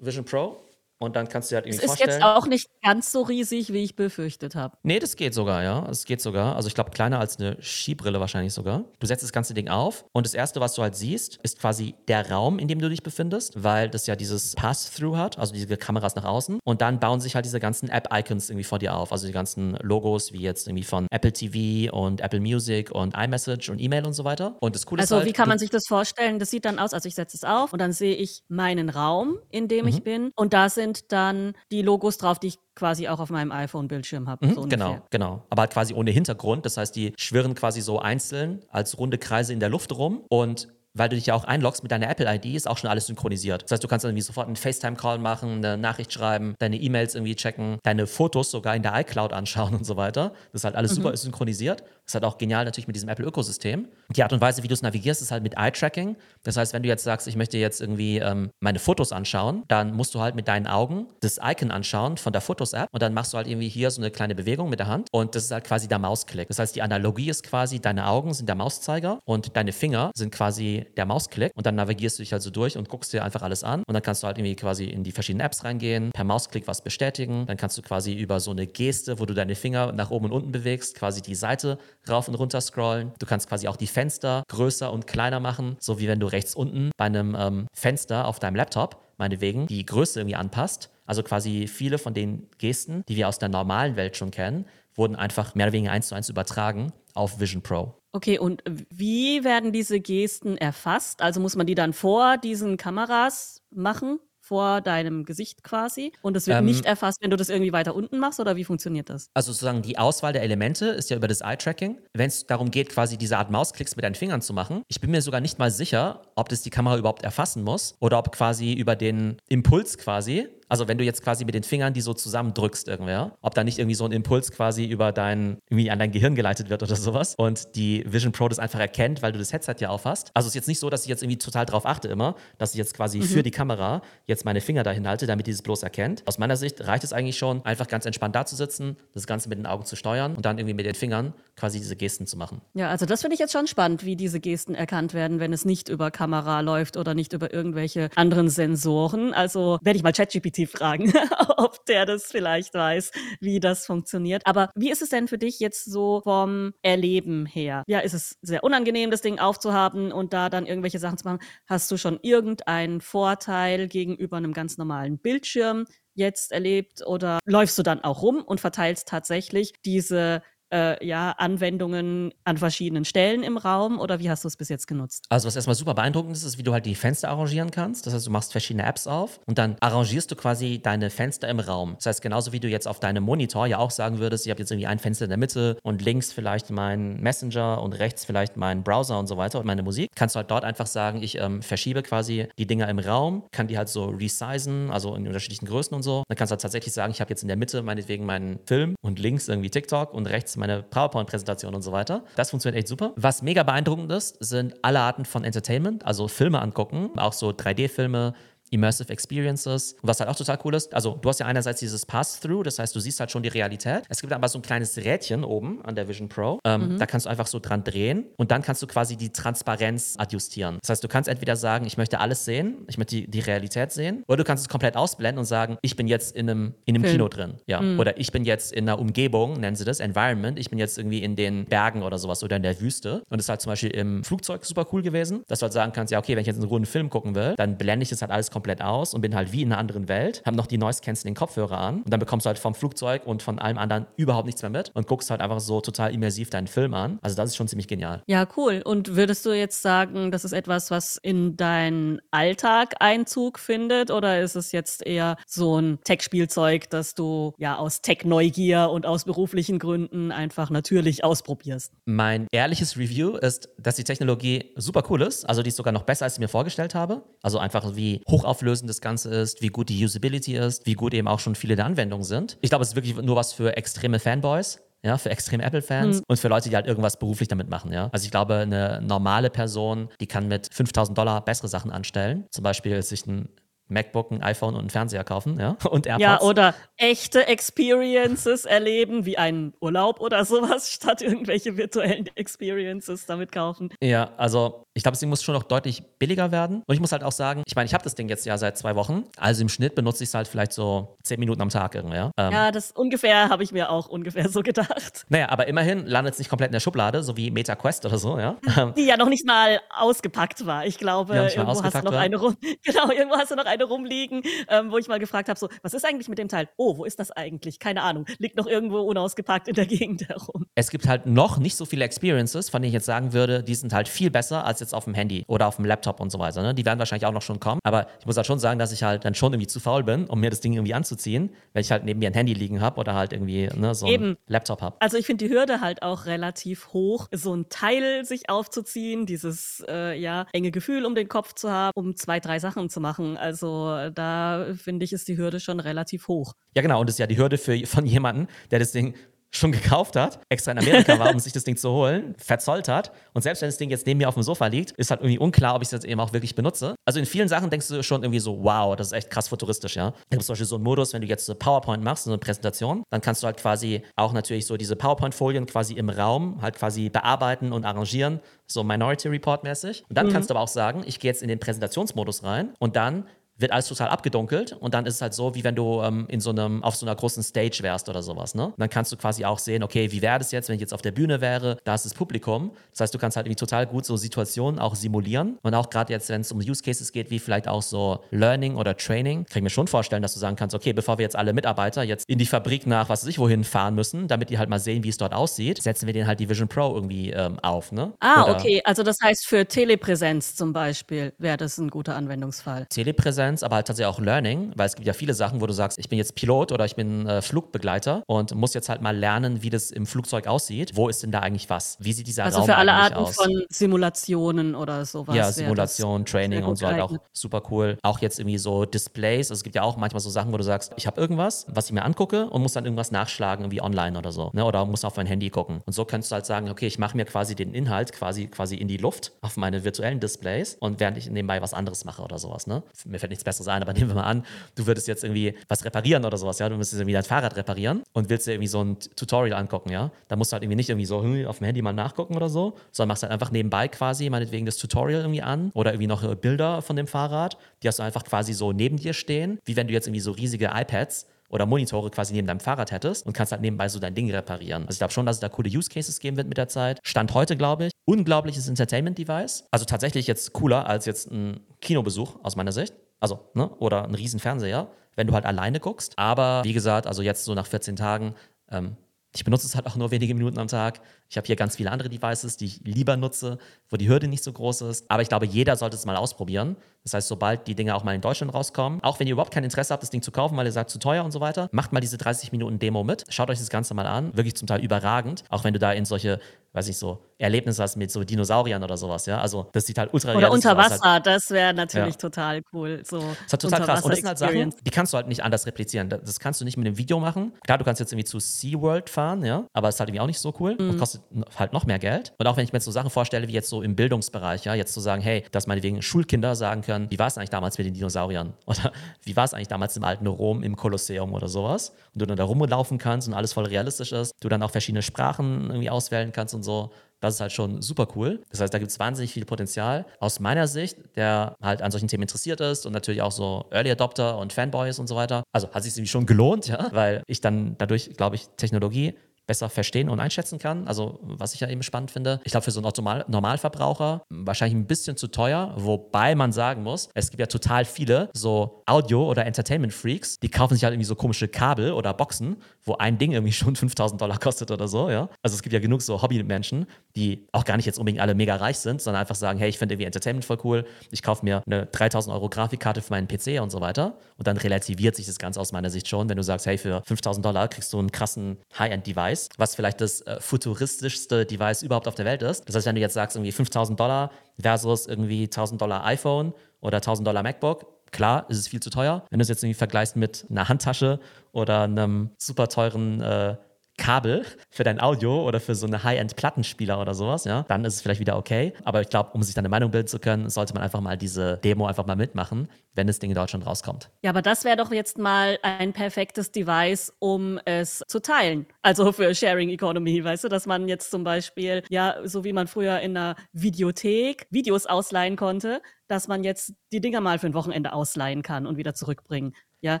Vision Pro und dann kannst du dir halt Es irgendwie ist vorstellen. jetzt auch nicht ganz so riesig, wie ich befürchtet habe. Nee, das geht sogar, ja. Es geht sogar. Also ich glaube, kleiner als eine Skibrille wahrscheinlich sogar. Du setzt das ganze Ding auf und das Erste, was du halt siehst, ist quasi der Raum, in dem du dich befindest, weil das ja dieses Pass-Through hat, also diese Kameras nach außen. Und dann bauen sich halt diese ganzen App-Icons irgendwie vor dir auf. Also die ganzen Logos, wie jetzt irgendwie von Apple TV und Apple Music und iMessage und E-Mail und so weiter. Und das Coole Also, ist halt, wie kann man sich das vorstellen? Das sieht dann aus, also ich setze es auf und dann sehe ich meinen Raum, in dem Mhm. ich bin. Und da sind dann die Logos drauf, die ich quasi auch auf meinem iPhone-Bildschirm habe. Mhm, so genau, genau. Aber halt quasi ohne Hintergrund. Das heißt, die schwirren quasi so einzeln als runde Kreise in der Luft rum und weil du dich ja auch einloggst mit deiner Apple-ID, ist auch schon alles synchronisiert. Das heißt, du kannst irgendwie sofort einen FaceTime-Call machen, eine Nachricht schreiben, deine E-Mails irgendwie checken, deine Fotos sogar in der iCloud anschauen und so weiter. Das ist halt alles super synchronisiert. Ist halt auch genial natürlich mit diesem Apple-Ökosystem. Die Art und Weise, wie du es navigierst, ist halt mit Eye-Tracking. Das heißt, wenn du jetzt sagst, ich möchte jetzt irgendwie ähm, meine Fotos anschauen, dann musst du halt mit deinen Augen das Icon anschauen von der Fotos-App und dann machst du halt irgendwie hier so eine kleine Bewegung mit der Hand und das ist halt quasi der Mausklick. Das heißt, die Analogie ist quasi, deine Augen sind der Mauszeiger und deine Finger sind quasi der Mausklick und dann navigierst du dich halt so durch und guckst dir einfach alles an und dann kannst du halt irgendwie quasi in die verschiedenen Apps reingehen, per Mausklick was bestätigen, dann kannst du quasi über so eine Geste, wo du deine Finger nach oben und unten bewegst, quasi die Seite rauf und runter scrollen. Du kannst quasi auch die Fenster größer und kleiner machen, so wie wenn du rechts unten bei einem ähm, Fenster auf deinem Laptop meinetwegen die Größe irgendwie anpasst. Also quasi viele von den Gesten, die wir aus der normalen Welt schon kennen, wurden einfach mehr oder weniger eins zu eins übertragen auf Vision Pro. Okay, und wie werden diese Gesten erfasst? Also muss man die dann vor diesen Kameras machen? Vor deinem Gesicht quasi? Und es wird Ähm, nicht erfasst, wenn du das irgendwie weiter unten machst? Oder wie funktioniert das? Also sozusagen die Auswahl der Elemente ist ja über das Eye-Tracking. Wenn es darum geht, quasi diese Art Mausklicks mit deinen Fingern zu machen, ich bin mir sogar nicht mal sicher, ob das die Kamera überhaupt erfassen muss oder ob quasi über den Impuls quasi, Also wenn du jetzt quasi mit den Fingern die so zusammendrückst irgendwer, ob da nicht irgendwie so ein Impuls quasi über dein, irgendwie an dein Gehirn geleitet wird oder sowas und die Vision Pro das einfach erkennt, weil du das Headset ja aufhast. Also es ist jetzt nicht so, dass ich jetzt irgendwie total drauf achte immer, dass ich jetzt quasi mhm. für die Kamera jetzt meine Finger dahin halte, damit dieses bloß erkennt. Aus meiner Sicht reicht es eigentlich schon, einfach ganz entspannt da zu sitzen, das Ganze mit den Augen zu steuern und dann irgendwie mit den Fingern quasi diese Gesten zu machen. Ja, also das finde ich jetzt schon spannend, wie diese Gesten erkannt werden, wenn es nicht über Kamera läuft oder nicht über irgendwelche anderen Sensoren. Also werde ich mal ChatGPT fragen, ob der das vielleicht weiß, wie das funktioniert. Aber wie ist es denn für dich jetzt so vom Erleben her? Ja, ist es sehr unangenehm, das Ding aufzuhaben und da dann irgendwelche Sachen zu machen? Hast du schon irgendeinen Vorteil gegenüber einem ganz normalen Bildschirm? jetzt erlebt oder läufst du dann auch rum und verteilst tatsächlich diese äh, ja, Anwendungen an verschiedenen Stellen im Raum oder wie hast du es bis jetzt genutzt? Also was erstmal super beeindruckend ist, ist, wie du halt die Fenster arrangieren kannst. Das heißt, du machst verschiedene Apps auf und dann arrangierst du quasi deine Fenster im Raum. Das heißt, genauso wie du jetzt auf deinem Monitor ja auch sagen würdest, ich habe jetzt irgendwie ein Fenster in der Mitte und links vielleicht mein Messenger und rechts vielleicht mein Browser und so weiter und meine Musik, kannst du halt dort einfach sagen, ich ähm, verschiebe quasi die Dinger im Raum, kann die halt so resizen, also in unterschiedlichen Größen und so. Dann kannst du halt tatsächlich sagen, ich habe jetzt in der Mitte meinetwegen meinen Film und links irgendwie TikTok und rechts meine PowerPoint-Präsentation und so weiter. Das funktioniert echt super. Was mega beeindruckend ist, sind alle Arten von Entertainment, also Filme angucken, auch so 3D-Filme, Immersive Experiences. was halt auch total cool ist, also du hast ja einerseits dieses Pass-Through, das heißt, du siehst halt schon die Realität. Es gibt aber so ein kleines Rädchen oben an der Vision Pro. Ähm, mhm. Da kannst du einfach so dran drehen und dann kannst du quasi die Transparenz adjustieren. Das heißt, du kannst entweder sagen, ich möchte alles sehen, ich möchte die, die Realität sehen, oder du kannst es komplett ausblenden und sagen, ich bin jetzt in einem, in einem Kino drin. Ja. Mhm. Oder ich bin jetzt in einer Umgebung, nennen sie das, Environment. Ich bin jetzt irgendwie in den Bergen oder sowas oder in der Wüste. Und das ist halt zum Beispiel im Flugzeug super cool gewesen, dass du halt sagen kannst, ja, okay, wenn ich jetzt einen runden Film gucken will, dann blende ich das halt alles komplett aus und bin halt wie in einer anderen Welt, habe noch die Noise Canceling Kopfhörer an und dann bekommst du halt vom Flugzeug und von allem anderen überhaupt nichts mehr mit und guckst halt einfach so total immersiv deinen Film an. Also das ist schon ziemlich genial. Ja, cool. Und würdest du jetzt sagen, das ist etwas, was in deinen Alltag Einzug findet oder ist es jetzt eher so ein Tech-Spielzeug, das du ja aus Tech-Neugier und aus beruflichen Gründen einfach natürlich ausprobierst? Mein ehrliches Review ist, dass die Technologie super cool ist. Also die ist sogar noch besser, als ich mir vorgestellt habe. Also einfach wie hochauflösend das Ganze ist, wie gut die Usability ist, wie gut eben auch schon viele der Anwendungen sind. Ich glaube, es ist wirklich nur was für extreme Fanboys. Ja, für extreme Apple-Fans mhm. und für Leute, die halt irgendwas beruflich damit machen, ja. Also ich glaube, eine normale Person, die kann mit 5000 Dollar bessere Sachen anstellen. Zum Beispiel sich ein MacBook, ein iPhone und einen Fernseher kaufen, ja, und AirPods. Ja, oder echte Experiences erleben, wie einen Urlaub oder sowas, statt irgendwelche virtuellen Experiences damit kaufen. Ja, also ich glaube, das Ding muss schon noch deutlich billiger werden. Und ich muss halt auch sagen, ich meine, ich habe das Ding jetzt ja seit zwei Wochen, also im Schnitt benutze ich es halt vielleicht so zehn Minuten am Tag irgendwie, ja. Ähm, ja, das ungefähr habe ich mir auch ungefähr so gedacht. Naja, aber immerhin landet es nicht komplett in der Schublade, so wie MetaQuest oder so, ja. Die ja noch nicht mal ausgepackt war. Ich glaube, irgendwo hast du noch war. eine rum. Genau, irgendwo hast du noch eine eine rumliegen, ähm, wo ich mal gefragt habe, so, was ist eigentlich mit dem Teil? Oh, wo ist das eigentlich? Keine Ahnung. Liegt noch irgendwo unausgepackt in der Gegend herum. Es gibt halt noch nicht so viele Experiences, von denen ich jetzt sagen würde, die sind halt viel besser als jetzt auf dem Handy oder auf dem Laptop und so weiter. Ne? Die werden wahrscheinlich auch noch schon kommen. Aber ich muss halt schon sagen, dass ich halt dann schon irgendwie zu faul bin, um mir das Ding irgendwie anzuziehen, wenn ich halt neben mir ein Handy liegen habe oder halt irgendwie ne, so Eben. ein Laptop habe. Also ich finde die Hürde halt auch relativ hoch, so ein Teil sich aufzuziehen, dieses äh, ja enge Gefühl um den Kopf zu haben, um zwei, drei Sachen zu machen. Also da finde ich, ist die Hürde schon relativ hoch. Ja, genau. Und das ist ja die Hürde für, von jemandem, der das Ding schon gekauft hat, extra in Amerika war, um sich das Ding zu holen, verzollt hat. Und selbst wenn das Ding jetzt neben mir auf dem Sofa liegt, ist halt irgendwie unklar, ob ich es jetzt eben auch wirklich benutze. Also in vielen Sachen denkst du schon irgendwie so, wow, das ist echt krass futuristisch, ja. Da gibt zum Beispiel so einen Modus, wenn du jetzt eine PowerPoint machst, so eine Präsentation, dann kannst du halt quasi auch natürlich so diese PowerPoint-Folien quasi im Raum halt quasi bearbeiten und arrangieren, so Minority Report mäßig. Und dann mhm. kannst du aber auch sagen, ich gehe jetzt in den Präsentationsmodus rein und dann wird alles total abgedunkelt und dann ist es halt so, wie wenn du ähm, in so einem, auf so einer großen Stage wärst oder sowas, ne? Und dann kannst du quasi auch sehen, okay, wie wäre das jetzt, wenn ich jetzt auf der Bühne wäre, da ist das Publikum. Das heißt, du kannst halt irgendwie total gut so Situationen auch simulieren und auch gerade jetzt, wenn es um Use Cases geht, wie vielleicht auch so Learning oder Training, kann ich mir schon vorstellen, dass du sagen kannst, okay, bevor wir jetzt alle Mitarbeiter jetzt in die Fabrik nach, was weiß ich, wohin fahren müssen, damit die halt mal sehen, wie es dort aussieht, setzen wir den halt die Vision Pro irgendwie ähm, auf, ne? Ah, oder okay, also das heißt für Telepräsenz zum Beispiel wäre das ein guter Anwendungsfall. Telepräsenz Experience, aber halt tatsächlich auch Learning, weil es gibt ja viele Sachen, wo du sagst, ich bin jetzt Pilot oder ich bin äh, Flugbegleiter und muss jetzt halt mal lernen, wie das im Flugzeug aussieht. Wo ist denn da eigentlich was? Wie sieht dieser also Raum für alle Arten aus? von Simulationen oder sowas. Ja, Simulation, Training und so halt auch super cool. Auch jetzt irgendwie so Displays. Also es gibt ja auch manchmal so Sachen, wo du sagst, ich habe irgendwas, was ich mir angucke und muss dann irgendwas nachschlagen, irgendwie online oder so. Ne? Oder muss auf mein Handy gucken. Und so könntest du halt sagen, okay, ich mache mir quasi den Inhalt quasi, quasi in die Luft auf meine virtuellen Displays und während ich nebenbei was anderes mache oder sowas. Ne? Mir fällt nichts Besseres ein, aber nehmen wir mal an, du würdest jetzt irgendwie was reparieren oder sowas, ja. Du müsstest irgendwie dein Fahrrad reparieren und willst dir irgendwie so ein Tutorial angucken, ja. Da musst du halt irgendwie nicht irgendwie so hm, auf dem Handy mal nachgucken oder so, sondern machst halt einfach nebenbei quasi meinetwegen das Tutorial irgendwie an oder irgendwie noch äh, Bilder von dem Fahrrad. Die hast du einfach quasi so neben dir stehen, wie wenn du jetzt irgendwie so riesige iPads oder Monitore quasi neben deinem Fahrrad hättest und kannst halt nebenbei so dein Ding reparieren. Also ich glaube schon, dass es da coole Use Cases geben wird mit der Zeit. Stand heute, glaube ich, unglaubliches Entertainment-Device. Also tatsächlich jetzt cooler als jetzt ein Kinobesuch aus meiner Sicht. Also, ne? Oder ein riesen Fernseher, wenn du halt alleine guckst. Aber wie gesagt, also jetzt so nach 14 Tagen, ähm, ich benutze es halt auch nur wenige Minuten am Tag. Ich habe hier ganz viele andere Devices, die ich lieber nutze, wo die Hürde nicht so groß ist. Aber ich glaube, jeder sollte es mal ausprobieren. Das heißt, sobald die Dinge auch mal in Deutschland rauskommen, auch wenn ihr überhaupt kein Interesse habt, das Ding zu kaufen, weil ihr sagt, zu teuer und so weiter, macht mal diese 30 Minuten Demo mit. Schaut euch das Ganze mal an. Wirklich zum Teil überragend. Auch wenn du da in solche, weiß ich so, Erlebnisse hast mit so Dinosauriern oder sowas, ja. Also das sieht halt ultra Oder unter aus. Halt. Wasser, das wäre natürlich Ja. total cool. So Das halt total krass. Und das sind halt Sachen, die kannst du halt nicht anders replizieren. Das- Das kannst du nicht mit einem Video machen. Klar, du kannst jetzt irgendwie zu SeaWorld fahren, ja, aber es ist halt irgendwie auch nicht so cool Mhm. und kostet n- halt noch mehr Geld. Und auch wenn ich mir jetzt so Sachen vorstelle, wie jetzt so im Bildungsbereich, ja, jetzt zu sagen, hey, dass meinetwegen Schulkinder sagen können, wie war es eigentlich damals mit den Dinosauriern? Oder wie war es eigentlich damals im alten Rom im Kolosseum oder sowas? Und du dann da rumlaufen kannst und alles voll realistisch ist. Du dann auch verschiedene Sprachen irgendwie auswählen kannst und so. Das ist halt schon super cool. Das heißt, da gibt es wahnsinnig viel Potenzial. Aus meiner Sicht, der halt an solchen Themen interessiert ist und natürlich auch so Early Adopter und Fanboys und so weiter. Also hat sich irgendwie schon gelohnt, ja, weil ich dann dadurch, glaube ich, Technologie besser verstehen und einschätzen kann. Also, was ich ja eben spannend finde. Ich glaube, für so einen Automal Normalverbraucher wahrscheinlich ein bisschen zu teuer, wobei man sagen muss, es gibt ja total viele so Audio- oder Entertainment-Freaks, die kaufen sich halt irgendwie so komische Kabel oder Boxen, wo ein Ding irgendwie schon 5000 Dollar kostet oder so, ja. Also, es gibt ja genug so Hobbymenschen, die auch gar nicht jetzt unbedingt alle mega reich sind, sondern einfach sagen, hey, ich finde irgendwie Entertainment voll cool, ich kaufe mir eine 3000 Euro Grafikkarte für meinen PC und so weiter. Und dann relativiert sich das Ganze aus meiner Sicht schon, wenn du sagst, hey, für 5000 Dollar kriegst du einen krassen High-End-Device, was vielleicht das äh, futuristischste Device überhaupt auf der Welt ist. Das heißt, wenn du jetzt sagst, irgendwie 5000 Dollar versus irgendwie 1000 Dollar iPhone oder 1000 Dollar MacBook, klar, ist es viel zu teuer. Wenn du es jetzt irgendwie vergleichst mit einer Handtasche oder einem super teuren äh, Kabel für dein Audio oder für so eine High-End-Plattenspieler oder sowas, ja, dann ist es vielleicht wieder okay. Aber ich glaube, um sich dann eine Meinung bilden zu können, sollte man einfach mal diese Demo einfach mal mitmachen, wenn das Ding in Deutschland rauskommt. Ja, aber das wäre doch jetzt mal ein perfektes Device, um es zu teilen. Also für Sharing Economy, weißt du, dass man jetzt zum Beispiel, ja, so wie man früher in einer Videothek Videos ausleihen konnte, dass man jetzt die Dinger mal für ein Wochenende ausleihen kann und wieder zurückbringen. Ja,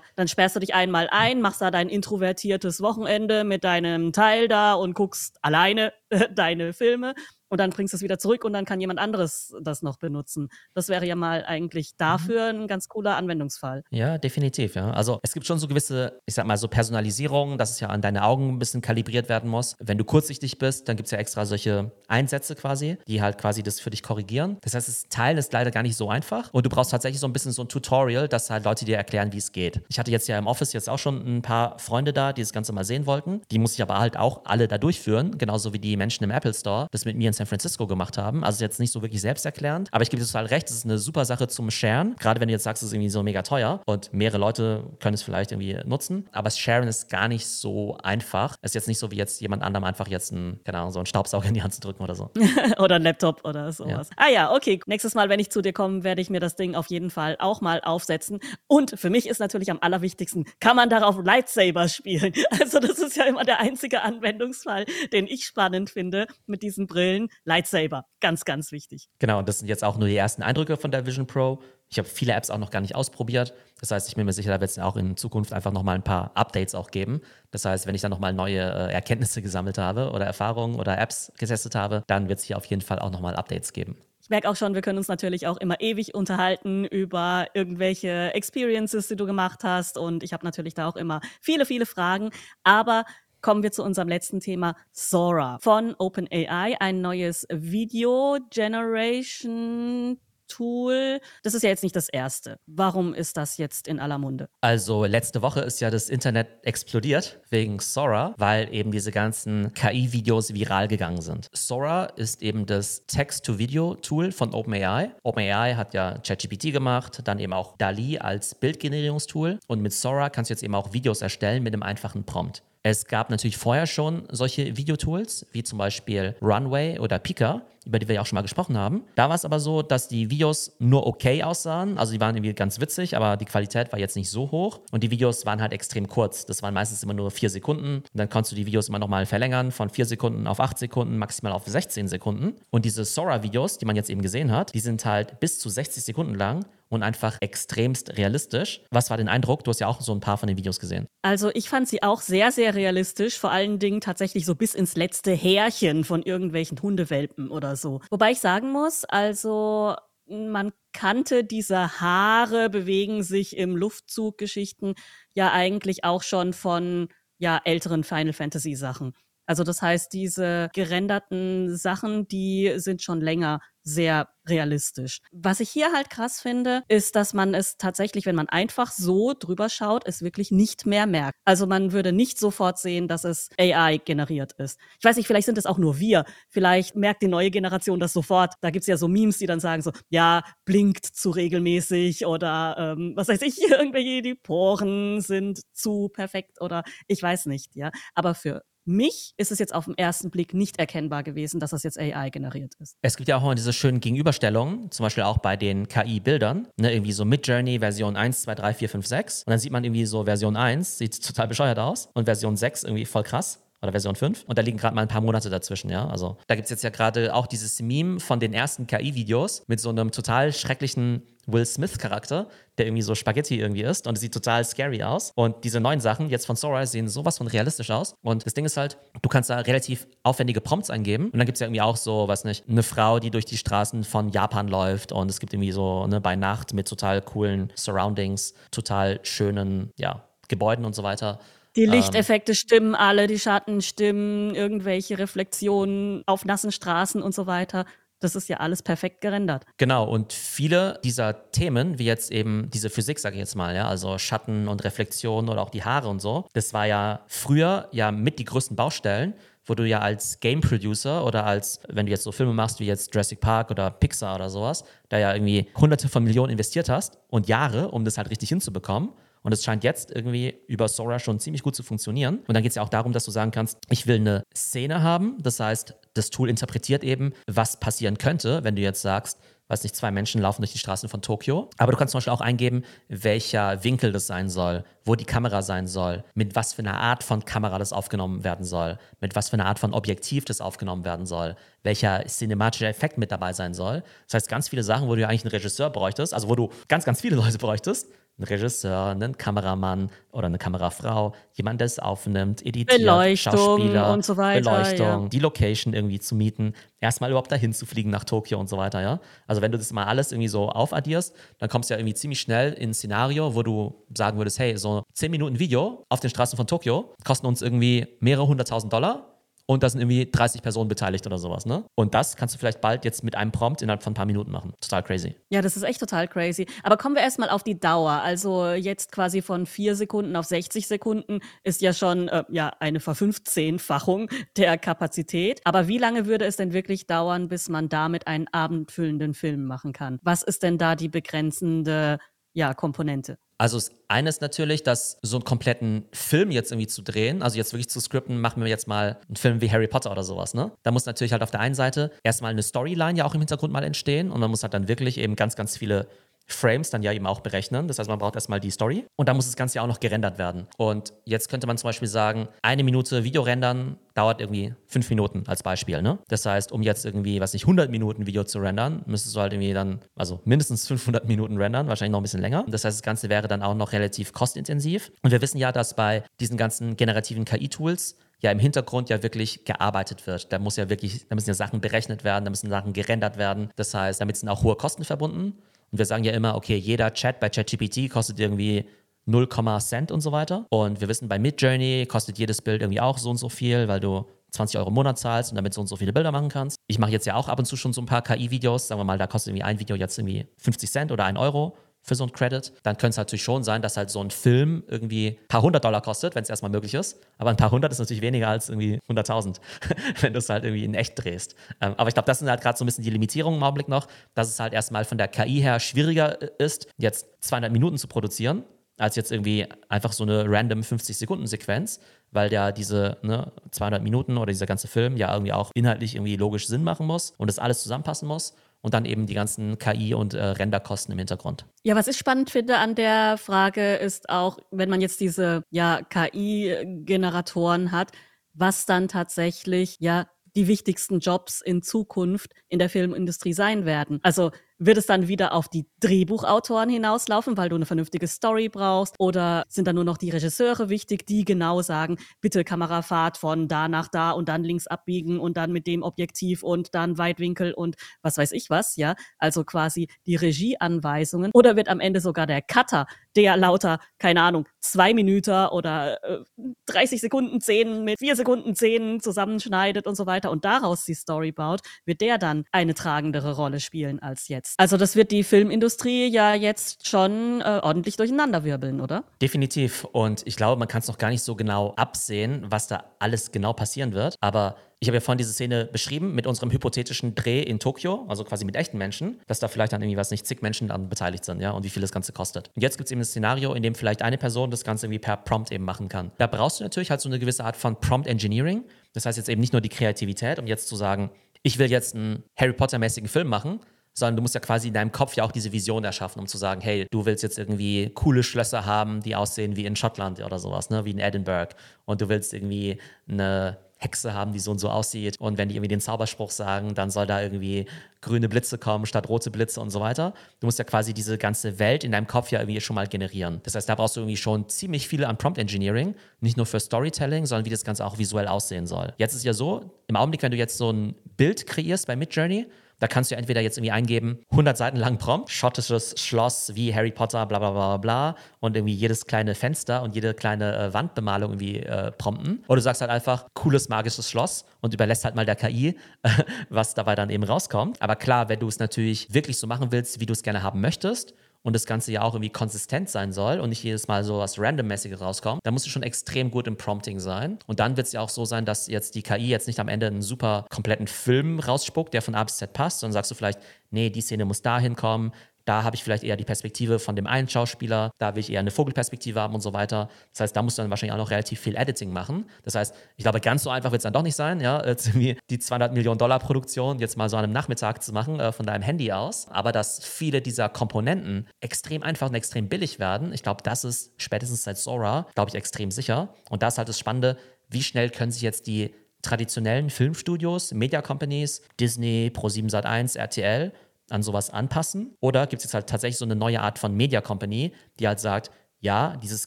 dann sperrst du dich einmal ein, machst da dein introvertiertes Wochenende mit deinem Teil da und guckst alleine deine Filme und dann bringst du es wieder zurück und dann kann jemand anderes das noch benutzen. Das wäre ja mal eigentlich dafür ein ganz cooler Anwendungsfall. Ja, definitiv, ja. Also es gibt schon so gewisse, ich sag mal, so Personalisierungen, dass es ja an deine Augen ein bisschen kalibriert werden muss. Wenn du kurzsichtig bist, dann gibt es ja extra solche Einsätze quasi, die halt quasi das für dich korrigieren. Das heißt, das Teilen ist leider gar nicht so einfach. Und du brauchst tatsächlich so ein bisschen so ein Tutorial, dass halt Leute dir erklären, wie es geht. Ich hatte jetzt ja im Office jetzt auch schon ein paar Freunde da, die das Ganze mal sehen wollten. Die muss ich aber halt auch alle da durchführen, genauso wie die Menschen im Apple Store das mit mir in San Francisco gemacht haben. Also jetzt nicht so wirklich selbsterklärend, aber ich gebe dir total recht, es ist eine super Sache zum Sharen. Gerade wenn du jetzt sagst, es ist irgendwie so mega teuer und mehrere Leute können es vielleicht irgendwie nutzen, aber das Sharen ist gar nicht so einfach. Es ist jetzt nicht so wie jetzt jemand anderem einfach jetzt ein, keine Ahnung, so einen Staubsauger in die Hand zu drücken oder so. oder ein Laptop oder sowas. Ah ja, okay. Nächstes Mal, wenn ich zu dir komme, werde ich mir das Ding auf jeden Fall auch mal aufsetzen. Und für mich ist natürlich am allerwichtigsten, kann man darauf Lightsaber spielen? Also das ist ja immer der einzige Anwendungsfall, den ich spannend finde mit diesen Brillen. Lightsaber, ganz, ganz wichtig. Genau, und das sind jetzt auch nur die ersten Eindrücke von der Vision Pro. Ich habe viele Apps auch noch gar nicht ausprobiert. Das heißt, ich bin mir sicher, da wird es auch in Zukunft einfach nochmal ein paar Updates auch geben. Das heißt, wenn ich dann nochmal neue äh, Erkenntnisse gesammelt habe oder Erfahrungen oder Apps getestet habe, dann wird es hier auf jeden Fall auch nochmal Updates geben. Ich merke auch schon, wir können uns natürlich auch immer ewig unterhalten über irgendwelche Experiences, die du gemacht hast. Und ich habe natürlich da auch immer viele, viele Fragen. Aber kommen wir zu unserem letzten Thema, Sora von OpenAI, ein neues Video Generation Tool. Das ist ja jetzt nicht das erste. Warum ist das jetzt in aller Munde? Also letzte Woche ist ja das Internet explodiert wegen Sora, weil eben diese ganzen KI-Videos viral gegangen sind. Sora ist eben das Text-to-Video-Tool von OpenAI. OpenAI hat ja ChatGPT gemacht, dann eben auch DALI als Bildgenerierungstool und mit Sora kannst du jetzt eben auch Videos erstellen mit einem einfachen Prompt. Es gab natürlich vorher schon solche Videotools, wie zum Beispiel Runway oder Pika, über die wir ja auch schon mal gesprochen haben. Da war es aber so, dass die Videos nur okay aussahen. Also die waren irgendwie ganz witzig, aber die Qualität war jetzt nicht so hoch. Und die Videos waren halt extrem kurz. Das waren meistens immer nur vier Sekunden. Und dann konntest du die Videos immer nochmal verlängern von vier Sekunden auf acht Sekunden, maximal auf 16 Sekunden. Und diese Sora-Videos, die man jetzt eben gesehen hat, die sind halt bis zu 60 Sekunden lang und einfach extremst realistisch. Was war dein Eindruck? Du hast ja auch so ein paar von den Videos gesehen. Also ich fand sie auch sehr, sehr realistisch, vor allen Dingen tatsächlich so bis ins letzte Härchen von irgendwelchen Hundewelpen oder so. Wobei ich sagen muss, also man kannte diese Haare bewegen sich im Luftzug Geschichten ja eigentlich auch schon von ja älteren Final Fantasy Sachen. Also das heißt, diese gerenderten Sachen, die sind schon länger sehr realistisch. Was ich hier halt krass finde, ist, dass man es tatsächlich, wenn man einfach so drüber schaut, es wirklich nicht mehr merkt. Also man würde nicht sofort sehen, dass es AI generiert ist. Ich weiß nicht, vielleicht sind es auch nur wir. Vielleicht merkt die neue Generation das sofort. Da gibt's ja so Memes, die dann sagen so, ja, blinkt zu regelmäßig oder ähm, was weiß ich, irgendwelche, die Poren sind zu perfekt oder ich weiß nicht, ja. Aber für mich ist es jetzt auf den ersten Blick nicht erkennbar gewesen, dass das jetzt AI generiert ist. Es gibt ja auch immer diese schönen Gegenüberstellungen, zum Beispiel auch bei den KI-Bildern, ne, irgendwie so Midjourney Version 1, 2, 3, 4, 5, 6 und dann sieht man irgendwie so Version 1, sieht total bescheuert aus. Und Version 6 irgendwie voll krass oder Version 5. Und da liegen gerade mal ein paar Monate dazwischen, ja. Also da gibt es jetzt ja gerade auch dieses Meme von den ersten KI-Videos mit so einem total schrecklichen Will Smith-Charakter, der irgendwie so Spaghetti irgendwie ist und es sieht total scary aus. Und diese neuen Sachen jetzt von Sora sehen sowas von realistisch aus. Und das Ding ist halt, du kannst da relativ aufwendige Prompts eingeben. Und dann gibt es ja irgendwie auch so, weiß nicht, eine Frau, die durch die Straßen von Japan läuft. Und es gibt irgendwie so, ne, bei Nacht mit total coolen Surroundings, total schönen, ja, Gebäuden und so weiter. Die ähm, Lichteffekte ähm, stimmen alle, die Schatten stimmen, irgendwelche Reflexionen auf nassen Straßen und so weiter. Das ist ja alles perfekt gerendert. Genau, und viele dieser Themen, wie jetzt eben diese Physik, sage ich jetzt mal, ja, also Schatten und Reflexion oder auch die Haare und so, das war ja früher ja mit die größten Baustellen, wo du ja als Game Producer oder als, wenn du jetzt so Filme machst wie jetzt Jurassic Park oder Pixar oder sowas, da ja irgendwie hunderte von Millionen investiert hast und Jahre, um das halt richtig hinzubekommen. Und es scheint jetzt irgendwie über Sora schon ziemlich gut zu funktionieren. Und dann geht es ja auch darum, dass du sagen kannst, ich will eine Szene haben. Das heißt, das Tool interpretiert eben, was passieren könnte, wenn du jetzt sagst, weiß nicht, zwei Menschen laufen durch die Straßen von Tokio. Aber du kannst zum Beispiel auch eingeben, welcher Winkel das sein soll, wo die Kamera sein soll, mit was für einer Art von Kamera das aufgenommen werden soll, mit was für einer Art von Objektiv das aufgenommen werden soll, welcher cinematische Effekt mit dabei sein soll. Das heißt, ganz viele Sachen, wo du eigentlich einen Regisseur bräuchtest, also wo du ganz, ganz viele Leute bräuchtest, einen Regisseur, einen Kameramann oder eine Kamerafrau, jemand, der es aufnimmt, editiert, Beleuchtung Schauspieler, und so weiter, Beleuchtung, ja. die Location irgendwie zu mieten, erstmal überhaupt dahin zu fliegen nach Tokio und so weiter, ja. Also wenn du das mal alles irgendwie so aufaddierst, dann kommst du ja irgendwie ziemlich schnell in ein Szenario, wo du sagen würdest, hey, so 10 Minuten Video auf den Straßen von Tokio kosten uns irgendwie mehrere hunderttausend Dollar und da sind irgendwie 30 Personen beteiligt oder sowas, ne? Und das kannst du vielleicht bald jetzt mit einem Prompt innerhalb von ein paar Minuten machen. Total crazy. Ja, das ist echt total crazy. Aber kommen wir erstmal auf die Dauer. Also jetzt quasi von vier Sekunden auf 60 Sekunden ist ja schon äh, ja, eine Verfünfzehnfachung der Kapazität. Aber wie lange würde es denn wirklich dauern, bis man damit einen abendfüllenden Film machen kann? Was ist denn da die begrenzende ja, Komponente? Also das eine ist natürlich, dass so einen kompletten Film jetzt irgendwie zu drehen, also jetzt wirklich zu skripten, machen wir jetzt mal einen Film wie Harry Potter oder sowas, ne? Da muss natürlich halt auf der einen Seite erstmal eine Storyline ja auch im Hintergrund mal entstehen und man muss halt dann wirklich eben ganz, ganz viele Frames dann ja eben auch berechnen. Das heißt, man braucht erstmal die Story und dann muss das Ganze ja auch noch gerendert werden. Und jetzt könnte man zum Beispiel sagen, eine Minute Video rendern dauert irgendwie fünf Minuten als Beispiel. Ne? Das heißt, um jetzt irgendwie, was nicht, 100 Minuten Video zu rendern, müsstest du halt irgendwie dann, also mindestens 500 Minuten rendern, wahrscheinlich noch ein bisschen länger. Das heißt, das Ganze wäre dann auch noch relativ kostintensiv. Und wir wissen ja, dass bei diesen ganzen generativen KI-Tools ja im Hintergrund ja wirklich gearbeitet wird. Da muss ja wirklich, da müssen ja Sachen berechnet werden, da müssen Sachen gerendert werden. Das heißt, damit sind auch hohe Kosten verbunden. Und wir sagen ja immer, okay, jeder Chat bei ChatGPT kostet irgendwie 0, Cent und so weiter. Und wir wissen, bei Midjourney kostet jedes Bild irgendwie auch so und so viel, weil du 20 Euro im Monat zahlst und damit so und so viele Bilder machen kannst. Ich mache jetzt ja auch ab und zu schon so ein paar KI-Videos. Sagen wir mal, da kostet irgendwie ein Video jetzt irgendwie 50 Cent oder ein Euro für so ein Credit, dann könnte es natürlich schon sein, dass halt so ein Film irgendwie ein paar hundert Dollar kostet, wenn es erstmal möglich ist. Aber ein paar hundert ist natürlich weniger als irgendwie 100.000, wenn du es halt irgendwie in echt drehst. Ähm, aber ich glaube, das sind halt gerade so ein bisschen die Limitierungen im Augenblick noch, dass es halt erstmal von der KI her schwieriger äh, ist, jetzt 200 Minuten zu produzieren, als jetzt irgendwie einfach so eine random 50-Sekunden-Sequenz, weil ja diese ne, 200 Minuten oder dieser ganze Film ja irgendwie auch inhaltlich irgendwie logisch Sinn machen muss und das alles zusammenpassen muss und dann eben die ganzen KI- und äh, Renderkosten im Hintergrund. Ja, was ich spannend finde an der Frage ist auch, wenn man jetzt diese ja, KI-Generatoren hat, was dann tatsächlich ja die wichtigsten Jobs in Zukunft in der Filmindustrie sein werden. Also wird es dann wieder auf die Drehbuchautoren hinauslaufen, weil du eine vernünftige Story brauchst? Oder sind dann nur noch die Regisseure wichtig, die genau sagen, bitte Kamerafahrt von da nach da und dann links abbiegen und dann mit dem Objektiv und dann Weitwinkel und was weiß ich was, ja? Also quasi die Regieanweisungen. Oder wird am Ende sogar der Cutter, der lauter, keine Ahnung, zwei Minuten oder äh, 30 Sekunden Szenen mit vier Sekunden Szenen zusammenschneidet und so weiter und daraus die Story baut, wird der dann eine tragendere Rolle spielen als jetzt jetzt. Also das wird die Filmindustrie ja jetzt schon äh, ordentlich durcheinanderwirbeln, oder? Definitiv. Und ich glaube, man kann es noch gar nicht so genau absehen, was da alles genau passieren wird. Aber ich habe ja vorhin diese Szene beschrieben mit unserem hypothetischen Dreh in Tokio, also quasi mit echten Menschen, dass da vielleicht dann irgendwie was nicht zig Menschen dann beteiligt sind, ja, und wie viel das Ganze kostet. Und jetzt gibt es eben ein Szenario, in dem vielleicht eine Person das Ganze irgendwie per Prompt eben machen kann. Da brauchst du natürlich halt so eine gewisse Art von Prompt Engineering. Das heißt jetzt eben nicht nur die Kreativität, um jetzt zu sagen, ich will jetzt einen Harry Potter-mäßigen Film machen, sondern du musst ja quasi in deinem Kopf ja auch diese Vision erschaffen, um zu sagen, hey, du willst jetzt irgendwie coole Schlösser haben, die aussehen wie in Schottland oder sowas, ne, wie in Edinburgh. Und du willst irgendwie eine Hexe haben, die so und so aussieht. Und wenn die irgendwie den Zauberspruch sagen, dann soll da irgendwie grüne Blitze kommen statt rote Blitze und so weiter. Du musst ja quasi diese ganze Welt in deinem Kopf ja irgendwie schon mal generieren. Das heißt, da brauchst du irgendwie schon ziemlich viele an Prompt Engineering, nicht nur für Storytelling, sondern wie das Ganze auch visuell aussehen soll. Jetzt ist ja so, im Augenblick, wenn du jetzt so ein Bild kreierst bei Midjourney, da kannst du entweder jetzt irgendwie eingeben, 100 Seiten lang Prompt, schottisches Schloss wie Harry Potter, bla bla bla bla und irgendwie jedes kleine Fenster und jede kleine äh, Wandbemalung irgendwie äh, prompten. Oder du sagst halt einfach, cooles magisches Schloss und überlässt halt mal der KI, was dabei dann eben rauskommt. Aber klar, wenn du es natürlich wirklich so machen willst, wie du es gerne haben möchtest, und das Ganze ja auch irgendwie konsistent sein soll und nicht jedes Mal so was Randommäßiges rauskommt, dann musst du schon extrem gut im Prompting sein. Und dann wird es ja auch so sein, dass jetzt die KI jetzt nicht am Ende einen super kompletten Film rausspuckt, der von A bis Z passt, sondern sagst du vielleicht, nee, die Szene muss dahin kommen, da habe ich vielleicht eher die Perspektive von dem einen Schauspieler, da will ich eher eine Vogelperspektive haben und so weiter. Das heißt, da musst du dann wahrscheinlich auch noch relativ viel Editing machen. Das heißt, ich glaube, ganz so einfach wird es dann doch nicht sein, ja, die 200 Millionen Dollar Produktion jetzt mal so an einem Nachmittag zu machen äh, von deinem Handy aus. Aber dass viele dieser Komponenten extrem einfach und extrem billig werden, ich glaube, das ist spätestens seit Sora, glaube ich, extrem sicher. Und da ist halt das Spannende, wie schnell können sich jetzt die traditionellen Filmstudios, Media Companies, Disney, Pro7 Sat1, RTL an sowas anpassen? Oder gibt es jetzt halt tatsächlich so eine neue Art von Media Company, die halt sagt, ja, dieses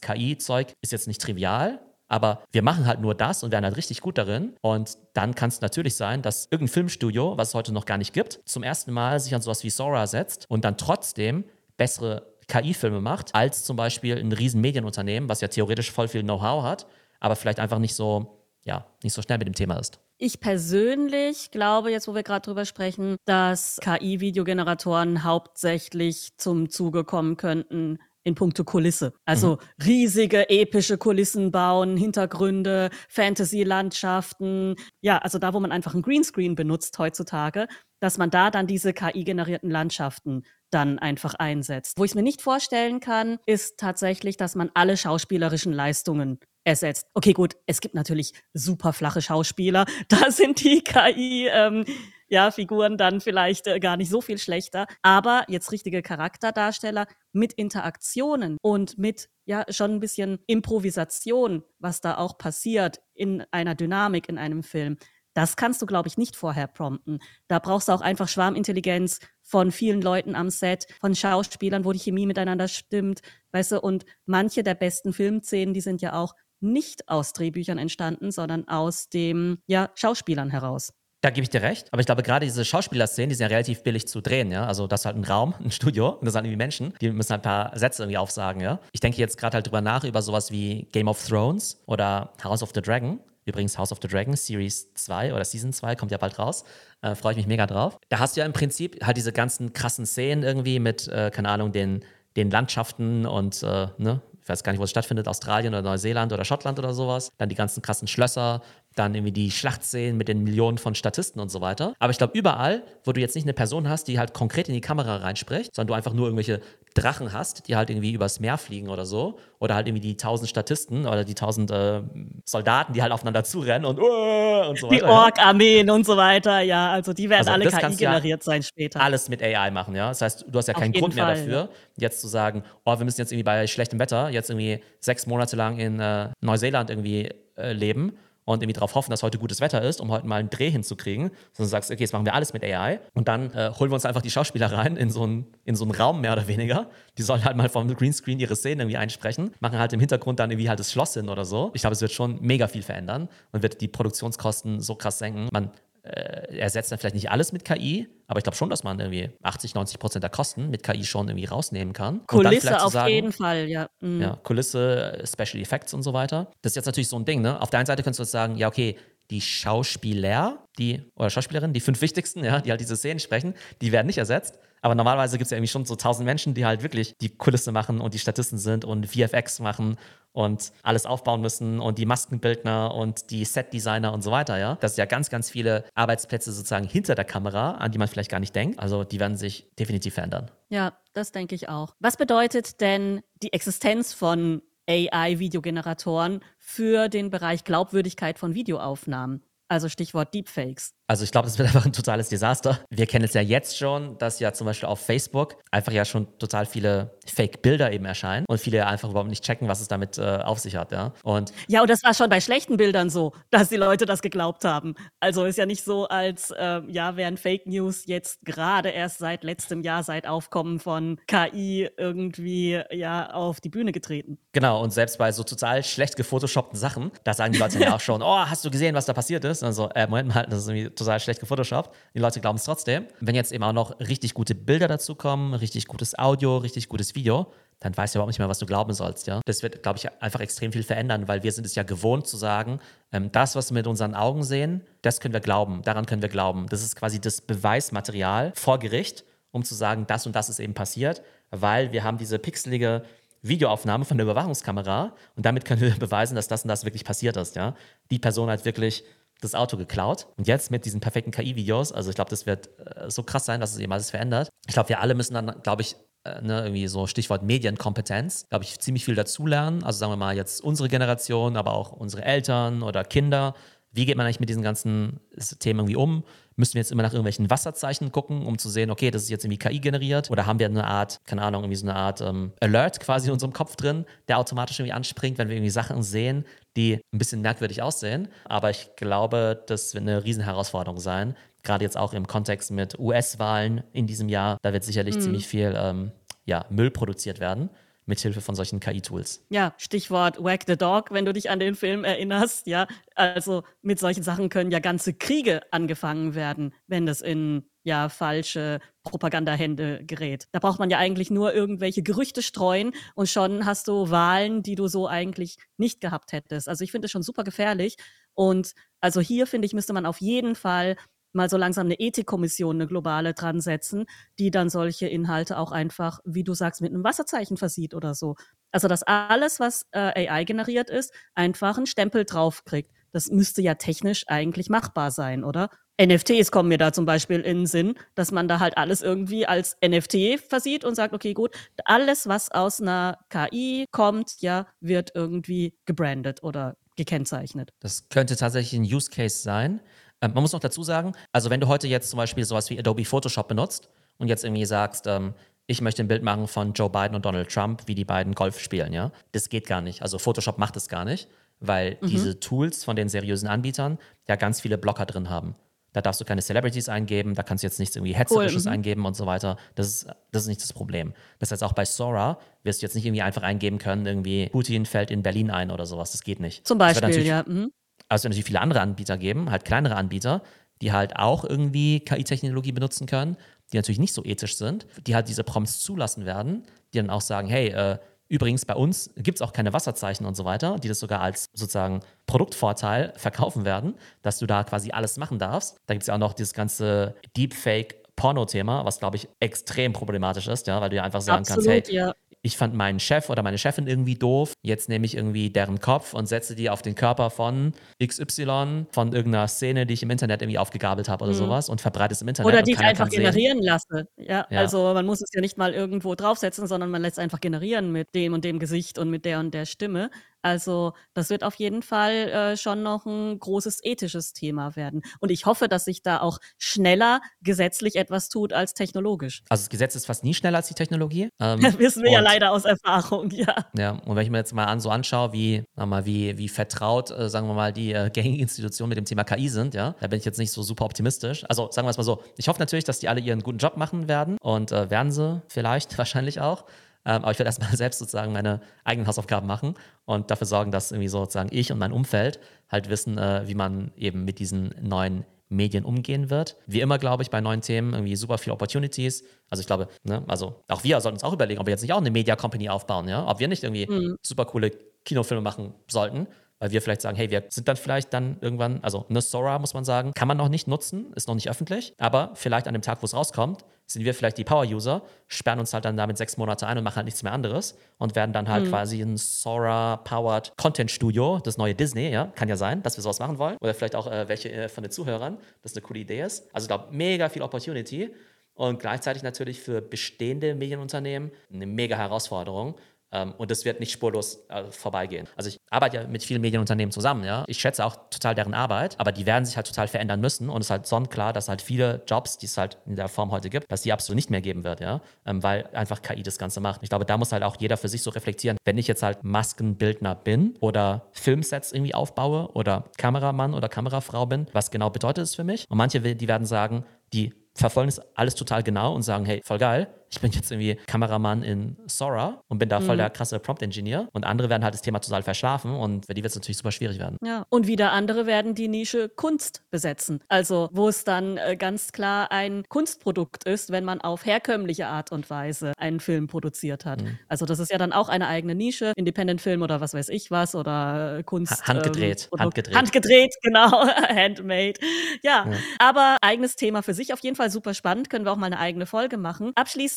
KI-Zeug ist jetzt nicht trivial, aber wir machen halt nur das und werden halt richtig gut darin. Und dann kann es natürlich sein, dass irgendein Filmstudio, was es heute noch gar nicht gibt, zum ersten Mal sich an sowas wie Sora setzt und dann trotzdem bessere KI-Filme macht, als zum Beispiel ein riesen Medienunternehmen, was ja theoretisch voll viel Know-how hat, aber vielleicht einfach nicht so ja, nicht so schnell mit dem Thema ist. Ich persönlich glaube, jetzt wo wir gerade drüber sprechen, dass KI-Videogeneratoren hauptsächlich zum Zuge kommen könnten in puncto Kulisse. Also mhm. riesige, epische Kulissen bauen, Hintergründe, Fantasy-Landschaften. Ja, also da, wo man einfach ein Greenscreen benutzt heutzutage, dass man da dann diese KI-generierten Landschaften dann einfach einsetzt. Wo ich es mir nicht vorstellen kann, ist tatsächlich, dass man alle schauspielerischen Leistungen ersetzt. Okay, gut, es gibt natürlich super flache Schauspieler. Da sind die KI, ähm, ja, Figuren dann vielleicht äh, gar nicht so viel schlechter. Aber jetzt richtige Charakterdarsteller mit Interaktionen und mit ja schon ein bisschen Improvisation, was da auch passiert in einer Dynamik in einem Film. Das kannst du, glaube ich, nicht vorher prompten. Da brauchst du auch einfach Schwarmintelligenz von vielen Leuten am Set, von Schauspielern, wo die Chemie miteinander stimmt, weißt du, und manche der besten Filmszenen, die sind ja auch nicht aus Drehbüchern entstanden, sondern aus dem ja, Schauspielern heraus. Da gebe ich dir recht. Aber ich glaube, gerade diese Schauspielerszenen, die sind ja relativ billig zu drehen, ja. Also das ist halt ein Raum, ein Studio und das sind irgendwie Menschen, die müssen halt ein paar Sätze irgendwie aufsagen, ja. Ich denke jetzt gerade halt drüber nach, über sowas wie Game of Thrones oder House of the Dragon. Übrigens House of the Dragon Series 2 oder Season 2 kommt ja bald raus. Äh, Freue ich mich mega drauf. Da hast du ja im Prinzip halt diese ganzen krassen Szenen irgendwie mit, äh, keine Ahnung, den, den Landschaften und, äh, ne, ich weiß gar nicht, wo es stattfindet, Australien oder Neuseeland oder Schottland oder sowas. Dann die ganzen krassen Schlösser, dann irgendwie die Schlachtszenen mit den Millionen von Statisten und so weiter. Aber ich glaube, überall, wo du jetzt nicht eine Person hast, die halt konkret in die Kamera reinspricht, sondern du einfach nur irgendwelche Drachen hast, die halt irgendwie übers Meer fliegen oder so, oder halt irgendwie die tausend Statisten oder die tausend äh, Soldaten, die halt aufeinander zurennen und, uh, und so weiter. Die Ork-Armeen und so weiter, ja, also die werden also alle KI generiert ja sein später. Alles mit AI machen, ja. Das heißt, du hast ja keinen Grund mehr Fall, dafür, ja. jetzt zu sagen, oh, wir müssen jetzt irgendwie bei schlechtem Wetter jetzt irgendwie sechs Monate lang in äh, Neuseeland irgendwie äh, leben und irgendwie darauf hoffen, dass heute gutes Wetter ist, um heute mal einen Dreh hinzukriegen, sondern du sagst, okay, jetzt machen wir alles mit AI und dann äh, holen wir uns einfach die Schauspieler rein in so, einen, in so einen Raum mehr oder weniger. Die sollen halt mal vom Greenscreen ihre Szenen irgendwie einsprechen, machen halt im Hintergrund dann irgendwie halt das Schloss hin oder so. Ich glaube, es wird schon mega viel verändern und wird die Produktionskosten so krass senken. Man äh, ersetzt dann vielleicht nicht alles mit KI, aber ich glaube schon, dass man irgendwie 80, 90 Prozent der Kosten mit KI schon irgendwie rausnehmen kann. Kulisse auf sagen, jeden Fall, ja. Mhm. Ja, Kulisse, Special Effects und so weiter. Das ist jetzt natürlich so ein Ding, ne? Auf der einen Seite könntest du jetzt sagen, ja, okay, die Schauspieler, die, oder Schauspielerinnen, die fünf wichtigsten, ja, die halt diese Szenen sprechen, die werden nicht ersetzt. Aber normalerweise gibt es ja irgendwie schon so tausend Menschen, die halt wirklich die Kulisse machen und die Statisten sind und VFX machen und alles aufbauen müssen und die Maskenbildner und die Setdesigner und so weiter, ja. Das sind ja ganz, ganz viele Arbeitsplätze sozusagen hinter der Kamera, an die man vielleicht gar nicht denkt. Also die werden sich definitiv verändern. Ja, das denke ich auch. Was bedeutet denn die Existenz von AI-Videogeneratoren für den Bereich Glaubwürdigkeit von Videoaufnahmen? Also Stichwort Deepfakes. Also ich glaube, das wird einfach ein totales Desaster. Wir kennen es ja jetzt schon, dass ja zum Beispiel auf Facebook einfach ja schon total viele Fake-Bilder eben erscheinen und viele ja einfach überhaupt nicht checken, was es damit äh, auf sich hat, ja. Und ja, und das war schon bei schlechten Bildern so, dass die Leute das geglaubt haben. Also ist ja nicht so, als äh, ja, wären Fake News jetzt gerade erst seit letztem Jahr, seit Aufkommen von KI irgendwie ja auf die Bühne getreten. Genau, und selbst bei so total schlecht gefotoshoppten Sachen, da sagen die Leute ja auch schon, oh, hast du gesehen, was da passiert ist? Also, äh, Moment mal, das ist irgendwie total schlecht gefotoshoppt. Die Leute glauben es trotzdem. Wenn jetzt eben auch noch richtig gute Bilder dazu kommen, richtig gutes Audio, richtig gutes Video, dann weißt du überhaupt nicht mehr, was du glauben sollst. Ja? Das wird, glaube ich, einfach extrem viel verändern, weil wir sind es ja gewohnt zu sagen, ähm, das, was wir mit unseren Augen sehen, das können wir glauben, daran können wir glauben. Das ist quasi das Beweismaterial vor Gericht, um zu sagen, das und das ist eben passiert, weil wir haben diese pixelige Videoaufnahme von der Überwachungskamera und damit können wir beweisen, dass das und das wirklich passiert ist. Ja? Die Person hat wirklich das Auto geklaut. Und jetzt mit diesen perfekten KI-Videos, also ich glaube, das wird äh, so krass sein, dass es eben alles verändert. Ich glaube, wir alle müssen dann, glaube ich, äh, ne, irgendwie so Stichwort Medienkompetenz, glaube ich, ziemlich viel dazulernen. Also sagen wir mal jetzt unsere Generation, aber auch unsere Eltern oder Kinder. Wie geht man eigentlich mit diesen ganzen Themen irgendwie um? Müssen wir jetzt immer nach irgendwelchen Wasserzeichen gucken, um zu sehen, okay, das ist jetzt irgendwie KI generiert? Oder haben wir eine Art, keine Ahnung, irgendwie so eine Art ähm, Alert quasi in unserem Kopf drin, der automatisch irgendwie anspringt, wenn wir irgendwie Sachen sehen, die ein bisschen merkwürdig aussehen? Aber ich glaube, das wird eine Riesenherausforderung sein. Gerade jetzt auch im Kontext mit US-Wahlen in diesem Jahr, da wird sicherlich mhm. ziemlich viel ähm, ja, Müll produziert werden mithilfe von solchen KI-Tools. Ja, Stichwort Wag the Dog, wenn du dich an den Film erinnerst. Ja, also mit solchen Sachen können ja ganze Kriege angefangen werden, wenn das in ja falsche Propagandahände gerät. Da braucht man ja eigentlich nur irgendwelche Gerüchte streuen und schon hast du Wahlen, die du so eigentlich nicht gehabt hättest. Also ich finde es schon super gefährlich und also hier finde ich müsste man auf jeden Fall mal so langsam eine Ethikkommission, eine globale dran setzen, die dann solche Inhalte auch einfach, wie du sagst, mit einem Wasserzeichen versieht oder so. Also, dass alles, was äh, AI generiert ist, einfach einen Stempel draufkriegt. Das müsste ja technisch eigentlich machbar sein, oder? NFTs kommen mir da zum Beispiel in den Sinn, dass man da halt alles irgendwie als NFT versieht und sagt, okay, gut, alles, was aus einer KI kommt, ja, wird irgendwie gebrandet oder gekennzeichnet. Das könnte tatsächlich ein Use Case sein. Ähm, man muss noch dazu sagen, also wenn du heute jetzt zum Beispiel sowas wie Adobe Photoshop benutzt und jetzt irgendwie sagst, ähm, ich möchte ein Bild machen von Joe Biden und Donald Trump, wie die beiden Golf spielen, ja, das geht gar nicht. Also Photoshop macht es gar nicht, weil mhm. diese Tools von den seriösen Anbietern ja ganz viele Blocker drin haben. Da darfst du keine Celebrities eingeben, da kannst du jetzt nichts irgendwie Hetzerisches cool, mhm. eingeben und so weiter. Das ist, das ist nicht das Problem. Das heißt, auch bei Sora wirst du jetzt nicht irgendwie einfach eingeben können, irgendwie Putin fällt in Berlin ein oder sowas. Das geht nicht. Zum Beispiel, ja. Mhm. Also es wird natürlich viele andere Anbieter geben, halt kleinere Anbieter, die halt auch irgendwie KI-Technologie benutzen können, die natürlich nicht so ethisch sind, die halt diese Prompts zulassen werden, die dann auch sagen, hey, äh, Übrigens, bei uns gibt es auch keine Wasserzeichen und so weiter, die das sogar als sozusagen Produktvorteil verkaufen werden, dass du da quasi alles machen darfst. Da gibt es ja auch noch dieses ganze Deepfake Porno-Thema, was glaube ich extrem problematisch ist, ja, weil du ja einfach sagen Absolut, kannst, hey, ja. Ich fand meinen Chef oder meine Chefin irgendwie doof, jetzt nehme ich irgendwie deren Kopf und setze die auf den Körper von XY, von irgendeiner Szene, die ich im Internet irgendwie aufgegabelt habe oder Mhm. sowas und verbreite es im Internet. Oder die ich einfach sehen. generieren lasse. Ja, Ja. also man muss es ja nicht mal irgendwo draufsetzen, sondern man lässt einfach generieren mit dem und dem Gesicht und mit der und der Stimme. Also das wird auf jeden Fall äh, schon noch ein großes ethisches Thema werden. Und ich hoffe, dass sich da auch schneller gesetzlich etwas tut als technologisch. Also das Gesetz ist fast nie schneller als die Technologie. Ähm, Das wissen wir ja und- leider aus Erfahrung, ja. Ja, und wenn ich mir jetzt mal an, so anschaue, wie, mal, wie, wie vertraut, äh, sagen wir mal, die äh, gängigen Institutionen mit dem Thema KI sind, ja, da bin ich jetzt nicht so super optimistisch. Also sagen wir es mal so, ich hoffe natürlich, dass die alle ihren guten Job machen werden und äh, werden sie vielleicht wahrscheinlich auch. Ähm, aber ich werde erstmal selbst sozusagen meine eigenen Hausaufgaben machen und dafür sorgen, dass irgendwie sozusagen ich und mein Umfeld halt wissen, äh, wie man eben mit diesen neuen Medien umgehen wird. Wie immer, glaube ich, bei neuen Themen irgendwie super viele Opportunities. Also ich glaube, ne, also auch wir sollten uns auch überlegen, ob wir jetzt nicht auch eine Media Company aufbauen, ja, ob wir nicht irgendwie Mhm. super coole Kinofilme machen sollten, weil wir vielleicht sagen, hey, wir sind dann vielleicht dann irgendwann, also eine Sora muss man sagen, kann man noch nicht nutzen, ist noch nicht öffentlich, aber vielleicht an dem Tag, wo es rauskommt, sind wir vielleicht die Power-User, sperren uns halt dann damit sechs Monate ein und machen halt nichts mehr anderes und werden dann halt quasi ein Sora-powered Content-Studio, das neue Disney, ja, kann ja sein, dass wir sowas machen wollen oder vielleicht auch äh, welche äh, von den Zuhörern, das eine coole Idee ist. Also ich glaube, mega viel Opportunity und gleichzeitig natürlich für bestehende Medienunternehmen eine mega Herausforderung. Ähm, und das wird nicht spurlos äh, vorbeigehen. Also ich arbeite ja mit vielen Medienunternehmen zusammen, ja. Ich schätze auch total deren Arbeit, aber die werden sich halt total verändern müssen. Und es ist halt sonnenklar, dass halt viele Jobs, die es halt in der Form heute gibt, dass die absolut nicht mehr geben wird, ja. Ähm, weil einfach KI das Ganze macht. Ich glaube, da muss halt auch jeder für sich so reflektieren, wenn ich jetzt halt Maskenbildner bin oder Filmsets irgendwie aufbaue oder Kameramann oder Kamerafrau bin, was genau bedeutet es für mich? Und manche, die werden sagen, die verfolgen es alles total genau und sagen, hey, voll geil, ich bin jetzt irgendwie Kameramann in Sora und bin da voll der krasse Prompt-Engineer. Und andere werden halt das Thema total verschlafen und für die wird es natürlich super schwierig werden. Ja, und wieder andere werden die Nische Kunst besetzen. Also, wo es dann äh, ganz klar ein Kunstprodukt ist, wenn man auf herkömmliche Art und Weise einen Film produziert hat. Mhm. Also, das ist ja dann auch eine eigene Nische, Independent-Film oder was weiß ich was oder äh, Kunst. Ha- handgedreht, ähm, handgedreht. Handgedreht, genau. Handmade. Ja, Ja. aber eigenes Thema für sich auf jeden Fall super spannend. Können wir auch mal eine eigene Folge machen.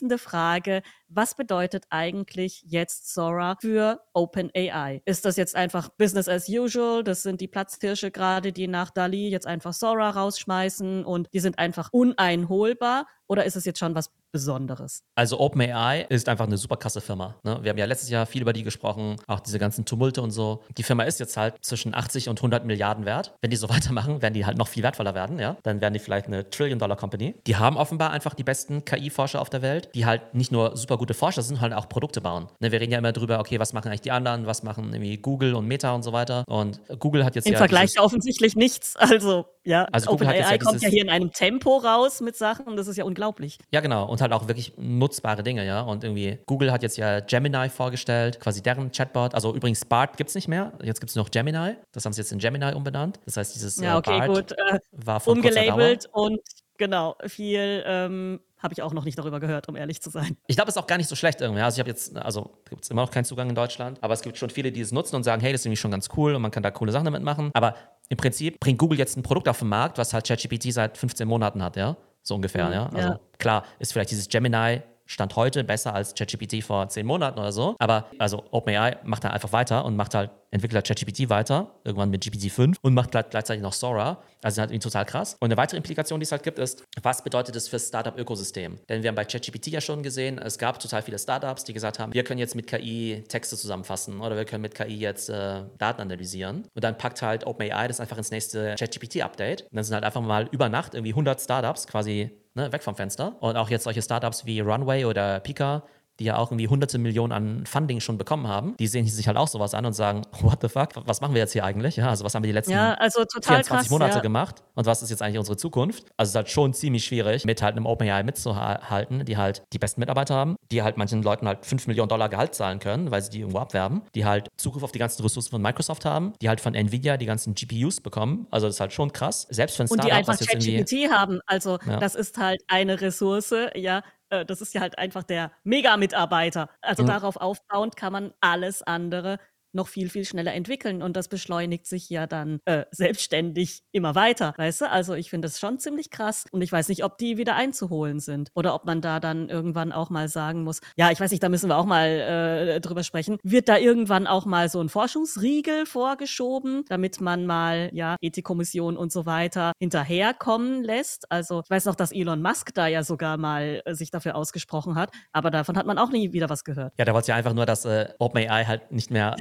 Abschließende Frage. Was bedeutet eigentlich jetzt Sora für OpenAI? Ist das jetzt einfach Business as usual? Das sind die Platzhirsche gerade, die nach Dali jetzt einfach Sora rausschmeißen und die sind einfach uneinholbar? Oder ist es jetzt schon was Besonderes? Also OpenAI ist einfach eine super krasse Firma. Ne? Wir haben ja letztes Jahr viel über die gesprochen, auch diese ganzen Tumulte und so. Die Firma ist jetzt halt zwischen 80 und 100 Milliarden wert. Wenn die so weitermachen, werden die halt noch viel wertvoller werden. Ja? Dann werden die vielleicht eine Trillion-Dollar-Company. Die haben offenbar einfach die besten KI-Forscher auf der Welt, die halt nicht nur super gute Forscher sind, halt auch Produkte bauen. Ne? Wir reden ja immer drüber, okay, was machen eigentlich die anderen, was machen irgendwie Google und Meta und so weiter. Und Google hat jetzt Im ja Vergleich dieses- offensichtlich nichts. Also, ja, Also Google hat OpenAI ja kommt ja hier in einem Tempo raus mit Sachen und das ist ja unglaublich. Ja, genau. Und halt auch wirklich nutzbare Dinge, ja. Und irgendwie, Google hat jetzt ja Gemini vorgestellt, quasi deren Chatbot. Also übrigens, Bart gibt es nicht mehr. Jetzt gibt es nur noch Gemini. Das haben sie jetzt in Gemini umbenannt. Das heißt, dieses Ja, äh, okay, Bart gut. Äh, war von umgelabelt und genau, viel ähm, habe ich auch noch nicht darüber gehört, um ehrlich zu sein. Ich glaube, es ist auch gar nicht so schlecht irgendwie. Also ich habe jetzt, also gibt es immer noch keinen Zugang in Deutschland, aber es gibt schon viele, die es nutzen und sagen, hey, das ist irgendwie schon ganz cool und man kann da coole Sachen damit machen. Aber im Prinzip bringt Google jetzt ein Produkt auf den Markt, was halt ChatGPT seit 15 Monaten hat, ja. So ungefähr, Mhm, ja. Also ja. klar, ist vielleicht dieses Gemini Stand heute besser als ChatGPT vor 10 Monaten oder so. Aber also OpenAI macht da einfach weiter und macht halt, entwickelt halt ChatGPT weiter, irgendwann mit GPT-5 und macht gleich- gleichzeitig noch Sora. Also halt irgendwie total krass. Und eine weitere Implikation, die es halt gibt, ist, was bedeutet das für das Startup-Ökosystem? Denn wir haben bei ChatGPT ja schon gesehen, es gab total viele Startups, die gesagt haben, wir können jetzt mit KI Texte zusammenfassen oder wir können mit KI jetzt äh, Daten analysieren. Und dann packt halt OpenAI das einfach ins nächste ChatGPT-Update. Und dann sind halt einfach mal über Nacht irgendwie 100 Startups quasi ne, weg vom Fenster. Und auch jetzt solche Startups wie Runway oder Pika, die ja auch irgendwie hunderte Millionen an Funding schon bekommen haben, die sehen sich halt auch sowas an und sagen, what the fuck, was machen wir jetzt hier eigentlich? Ja, also was haben wir die letzten Ja, also total 24 krass. Monate ja. gemacht und was ist jetzt eigentlich unsere Zukunft? Also es ist halt schon ziemlich schwierig, mit halt einem OpenAI mitzuhalten, die halt die besten Mitarbeiter haben, die halt manchen Leuten halt 5 Millionen Dollar Gehalt zahlen können, weil sie die irgendwo abwerben, die halt Zugriff auf die ganzen Ressourcen von Microsoft haben, die halt von Nvidia die ganzen GPUs bekommen. Also das ist halt schon krass. Selbst für ein Und die Startup, einfach ChatGPT haben. Also Ja. das ist halt eine Ressource, ja, das ist ja halt einfach der Mega-Mitarbeiter. Also mhm. darauf aufbauend kann man alles andere noch viel, viel schneller entwickeln und das beschleunigt sich ja dann äh, selbstständig immer weiter, weißt du? Also ich finde das schon ziemlich krass und ich weiß nicht, ob die wieder einzuholen sind oder ob man da dann irgendwann auch mal sagen muss, ja, ich weiß nicht, da müssen wir auch mal äh, drüber sprechen, wird da irgendwann auch mal so ein Forschungsriegel vorgeschoben, damit man mal, ja, Ethikkommission und so weiter hinterherkommen lässt? Also ich weiß noch, dass Elon Musk da ja sogar mal äh, sich dafür ausgesprochen hat, aber davon hat man auch nie wieder was gehört. Ja, da wollte ja einfach nur, dass äh, OpenAI halt nicht mehr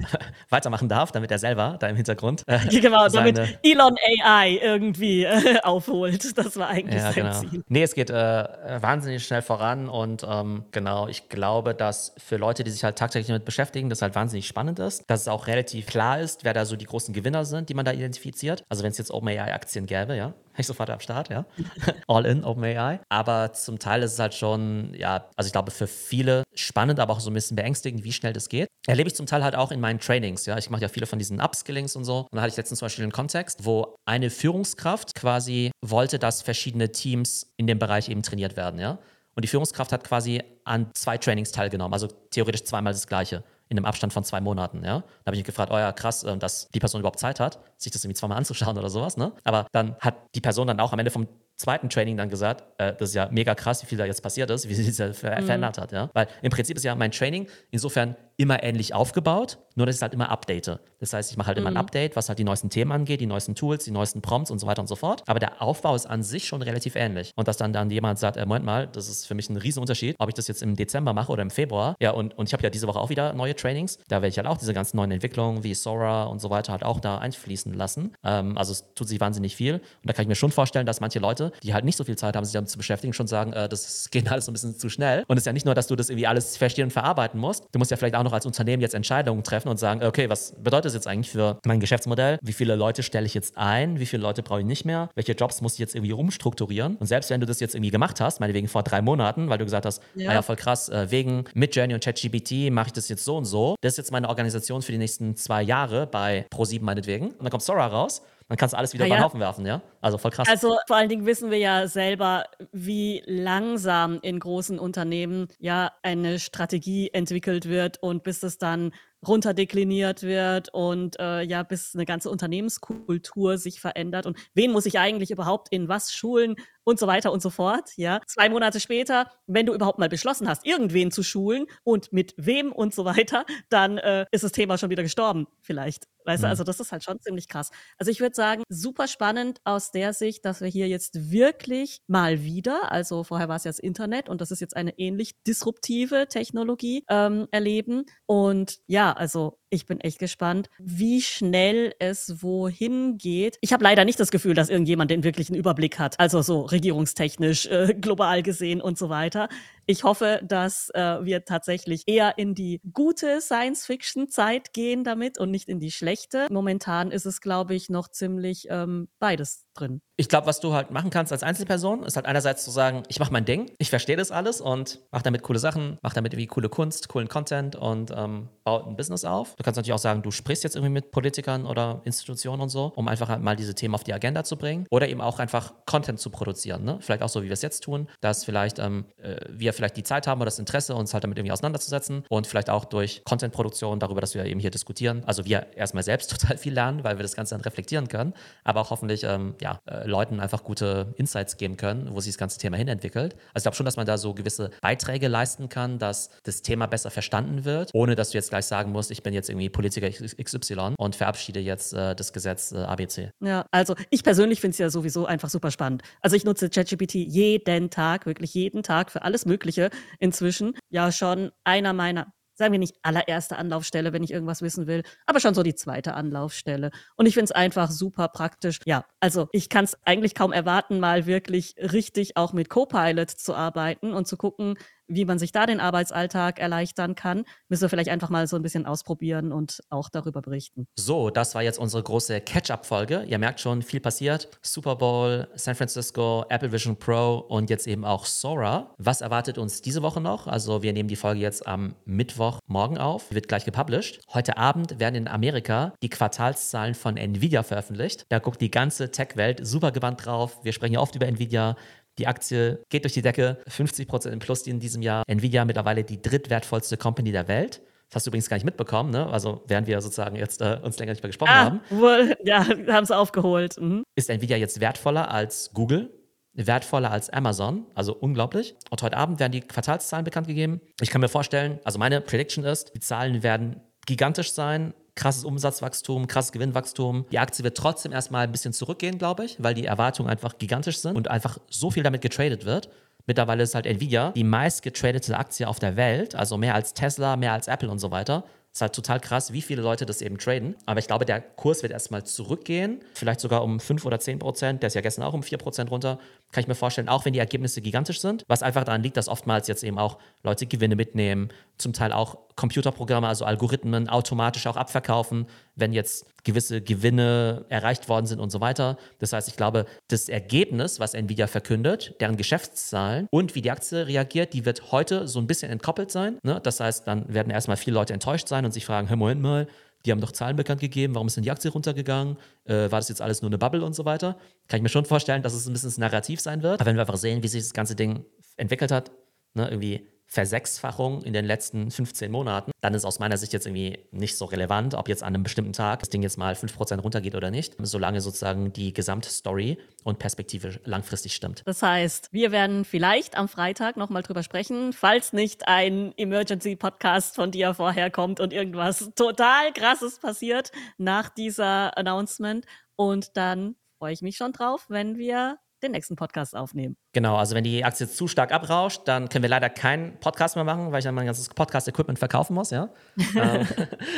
weitermachen darf, damit er selber da im Hintergrund. Äh, genau, damit Elon AI irgendwie äh, aufholt. Das war eigentlich ja, sein genau. Ziel. Nee, es geht äh, wahnsinnig schnell voran und ähm, genau, ich glaube, dass für Leute, die sich halt tagtäglich damit beschäftigen, das halt wahnsinnig spannend ist, dass es auch relativ klar ist, wer da so die großen Gewinner sind, die man da identifiziert. Also wenn es jetzt OpenAI-Aktien gäbe, ja, ich sofort am Start, ja. All in OpenAI. Aber zum Teil ist es halt schon, ja, also ich glaube für viele spannend, aber auch so ein bisschen beängstigend, wie schnell das geht. Erlebe ich zum Teil halt auch in meinen Trainings, ja. Ich mache ja viele von diesen Upskillings und so. Und da hatte ich letztens zum Beispiel einen Kontext, wo eine Führungskraft quasi wollte, dass verschiedene Teams in dem Bereich eben trainiert werden, ja. Und die Führungskraft hat quasi an zwei Trainings teilgenommen, also theoretisch zweimal das Gleiche in einem Abstand von zwei Monaten. Ja? Da habe ich mich gefragt, oh ja, krass, ähm, dass die Person überhaupt Zeit hat, sich das irgendwie zweimal anzuschauen oder sowas. Ne? Aber dann hat die Person dann auch am Ende vom zweiten Training dann gesagt, äh, das ist ja mega krass, wie viel da jetzt passiert ist, wie sich das ja ver mhm. verändert hat. Ja? Weil im Prinzip ist ja mein Training insofern immer ähnlich aufgebaut, nur dass ich es halt immer update. Das heißt, ich mache halt immer ein mhm. Update, was halt die neuesten Themen angeht, die neuesten Tools, die neuesten Prompts und so weiter und so fort. Aber der Aufbau ist an sich schon relativ ähnlich. Und dass dann, dann jemand sagt, äh, Moment mal, das ist für mich ein Riesenunterschied, ob ich das jetzt im Dezember mache oder im Februar. Ja, und, und ich habe ja diese Woche auch wieder neue Trainings. Da werde ich halt auch diese ganzen neuen Entwicklungen wie Sora und so weiter halt auch da einfließen lassen. Ähm, also es tut sich wahnsinnig viel. Und da kann ich mir schon vorstellen, dass manche Leute, die halt nicht so viel Zeit haben, sich damit zu beschäftigen, schon sagen, äh, das geht alles so ein bisschen zu schnell. Und es ist ja nicht nur, dass du das irgendwie alles verstehen und verarbeiten musst. Du musst ja vielleicht auch noch als Unternehmen jetzt Entscheidungen treffen und sagen, okay, was bedeutet das jetzt eigentlich für mein Geschäftsmodell? Wie viele Leute stelle ich jetzt ein? Wie viele Leute brauche ich nicht mehr? Welche Jobs muss ich jetzt irgendwie umstrukturieren? Und selbst wenn du das jetzt irgendwie gemacht hast, meinetwegen vor drei Monaten, weil du gesagt hast, ja, ah ja voll krass, äh, wegen Midjourney und ChatGPT mache ich das jetzt so und so. Das ist jetzt meine Organisation für die nächsten zwei Jahre bei Pro7 meinetwegen. Und dann kommt Sora raus dann kannst du alles wieder ja, über den Haufen werfen, ja? Also voll krass. Also vor allen Dingen wissen wir ja selber, wie langsam in großen Unternehmen ja eine Strategie entwickelt wird und bis es dann runterdekliniert wird und äh, ja, bis eine ganze Unternehmenskultur sich verändert und wen muss ich eigentlich überhaupt in was schulen und so weiter und so fort. Ja, zwei Monate später, wenn du überhaupt mal beschlossen hast, irgendwen zu schulen und mit wem und so weiter, dann äh, ist das Thema schon wieder gestorben, vielleicht. Weißt mhm. du, also das ist halt schon ziemlich krass. Also ich würde sagen, super spannend aus der Sicht, dass wir hier jetzt wirklich mal wieder, also vorher war es ja das Internet und das ist jetzt eine ähnlich disruptive Technologie ähm, erleben. Und ja, also ich bin echt gespannt, wie schnell es wohin geht. Ich habe leider nicht das Gefühl, dass irgendjemand den wirklichen Überblick hat, also so regierungstechnisch, äh, global gesehen und so weiter. Ich hoffe, dass äh, wir tatsächlich eher in die gute Science-Fiction-Zeit gehen damit und nicht in die schlechte. Momentan ist es, glaube ich, noch ziemlich ähm, beides drin. Ich glaube, was du halt machen kannst als Einzelperson, ist halt einerseits zu sagen, ich mache mein Ding, ich verstehe das alles und mache damit coole Sachen, mache damit irgendwie coole Kunst, coolen Content und ähm, baue ein Business auf. Du kannst natürlich auch sagen, du sprichst jetzt irgendwie mit Politikern oder Institutionen und so, um einfach halt mal diese Themen auf die Agenda zu bringen oder eben auch einfach Content zu produzieren. Ne? Vielleicht auch so, wie wir es jetzt tun, dass vielleicht ähm, äh, wir vielleicht die Zeit haben oder das Interesse, uns halt damit irgendwie auseinanderzusetzen und vielleicht auch durch Contentproduktion darüber, dass wir eben hier diskutieren. Also wir erstmal selbst total viel lernen, weil wir das Ganze dann reflektieren können, aber auch hoffentlich ähm, ja, äh, Leuten einfach gute Insights geben können, wo sich das ganze Thema hinentwickelt. Also ich glaube schon, dass man da so gewisse Beiträge leisten kann, dass das Thema besser verstanden wird, ohne dass du jetzt gleich sagen musst, ich bin jetzt irgendwie Politiker XY und verabschiede jetzt äh, das Gesetz äh, ABC. Ja, also ich persönlich finde es ja sowieso einfach super spannend. Also ich nutze ChatGPT jeden Tag, wirklich jeden Tag für alles Mögliche inzwischen. Ja, schon einer meiner sagen wir nicht allererste Anlaufstelle, wenn ich irgendwas wissen will, aber schon so die zweite Anlaufstelle. Und ich finde es einfach super praktisch. Ja, also ich kann es eigentlich kaum erwarten, mal wirklich richtig auch mit Copilot zu arbeiten und zu gucken, wie man sich da den Arbeitsalltag erleichtern kann, müssen wir vielleicht einfach mal so ein bisschen ausprobieren und auch darüber berichten. So, das war jetzt unsere große Catch-up-Folge. Ihr merkt schon, viel passiert. Super Bowl, San Francisco, Apple Vision Pro und jetzt eben auch Sora. Was erwartet uns diese Woche noch? Also wir nehmen die Folge jetzt am Mittwochmorgen auf, wird gleich gepublished. Heute Abend werden in Amerika die Quartalszahlen von Nvidia veröffentlicht. Da guckt die ganze Tech-Welt super gewandt drauf. Wir sprechen ja oft über Nvidia Die Aktie geht durch die Decke, 50% im Plus in diesem Jahr. Nvidia mittlerweile die drittwertvollste Company der Welt. Das hast du übrigens gar nicht mitbekommen, ne? Also während wir sozusagen jetzt äh, uns länger nicht mehr gesprochen ah, haben. Wohl, ja, haben es aufgeholt. Mhm. Ist Nvidia jetzt wertvoller als Google? wertvoller als Amazon, also unglaublich. Und heute Abend werden die Quartalszahlen bekannt gegeben. Ich kann mir vorstellen, also meine Prediction ist, die Zahlen werden gigantisch sein, krasses Umsatzwachstum, krasses Gewinnwachstum. Die Aktie wird trotzdem erstmal ein bisschen zurückgehen, glaube ich, weil die Erwartungen einfach gigantisch sind und einfach so viel damit getradet wird. Mittlerweile ist halt Nvidia die meist getradete Aktie auf der Welt, also mehr als Tesla, mehr als Apple und so weiter. Ist halt total krass, wie viele Leute das eben traden. Aber ich glaube, der Kurs wird erstmal zurückgehen, vielleicht sogar um 5 oder 10 Prozent. Der ist ja gestern auch um 4 Prozent runter. Kann ich mir vorstellen, auch wenn die Ergebnisse gigantisch sind. Was einfach daran liegt, dass oftmals jetzt eben auch Leute Gewinne mitnehmen, zum Teil auch Computerprogramme, also Algorithmen automatisch auch abverkaufen, wenn jetzt gewisse Gewinne erreicht worden sind und so weiter. Das heißt, ich glaube, das Ergebnis, was Nvidia verkündet, deren Geschäftszahlen und wie die Aktie reagiert, die wird heute so ein bisschen entkoppelt sein. Ne? Das heißt, dann werden erstmal viele Leute enttäuscht sein und sich fragen, hör Moment mal, die haben doch Zahlen bekannt gegeben, warum ist denn die Aktie runtergegangen? Äh, war das jetzt alles nur eine Bubble und so weiter? Kann ich mir schon vorstellen, dass es ein bisschen das Narrativ sein wird. Aber wenn wir einfach sehen, wie sich das ganze Ding entwickelt hat, ne, irgendwie Versechsfachung in den letzten 15 Monaten, dann ist aus meiner Sicht jetzt irgendwie nicht so relevant, ob jetzt an einem bestimmten Tag das Ding jetzt mal 5% runtergeht oder nicht, solange sozusagen die Gesamtstory und Perspektive langfristig stimmt. Das heißt, wir werden vielleicht am Freitag nochmal drüber sprechen, falls nicht ein Emergency-Podcast von dir vorher kommt und irgendwas total krasses passiert nach dieser Announcement. Und dann freue ich mich schon drauf, wenn wir den nächsten Podcast aufnehmen. Genau, also wenn die Aktie zu stark abrauscht, dann können wir leider keinen Podcast mehr machen, weil ich dann mein ganzes Podcast-Equipment verkaufen muss, ja. Ähm,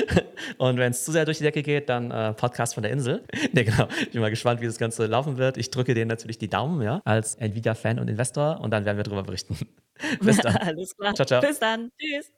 und wenn es zu sehr durch die Decke geht, dann äh, Podcast von der Insel. ne, genau. Ich bin mal gespannt, wie das Ganze laufen wird. Ich drücke denen natürlich die Daumen, ja, als Nvidia-Fan und Investor und dann werden wir darüber berichten. Bis dann. Alles klar. Ciao, ciao. Bis dann. Tschüss.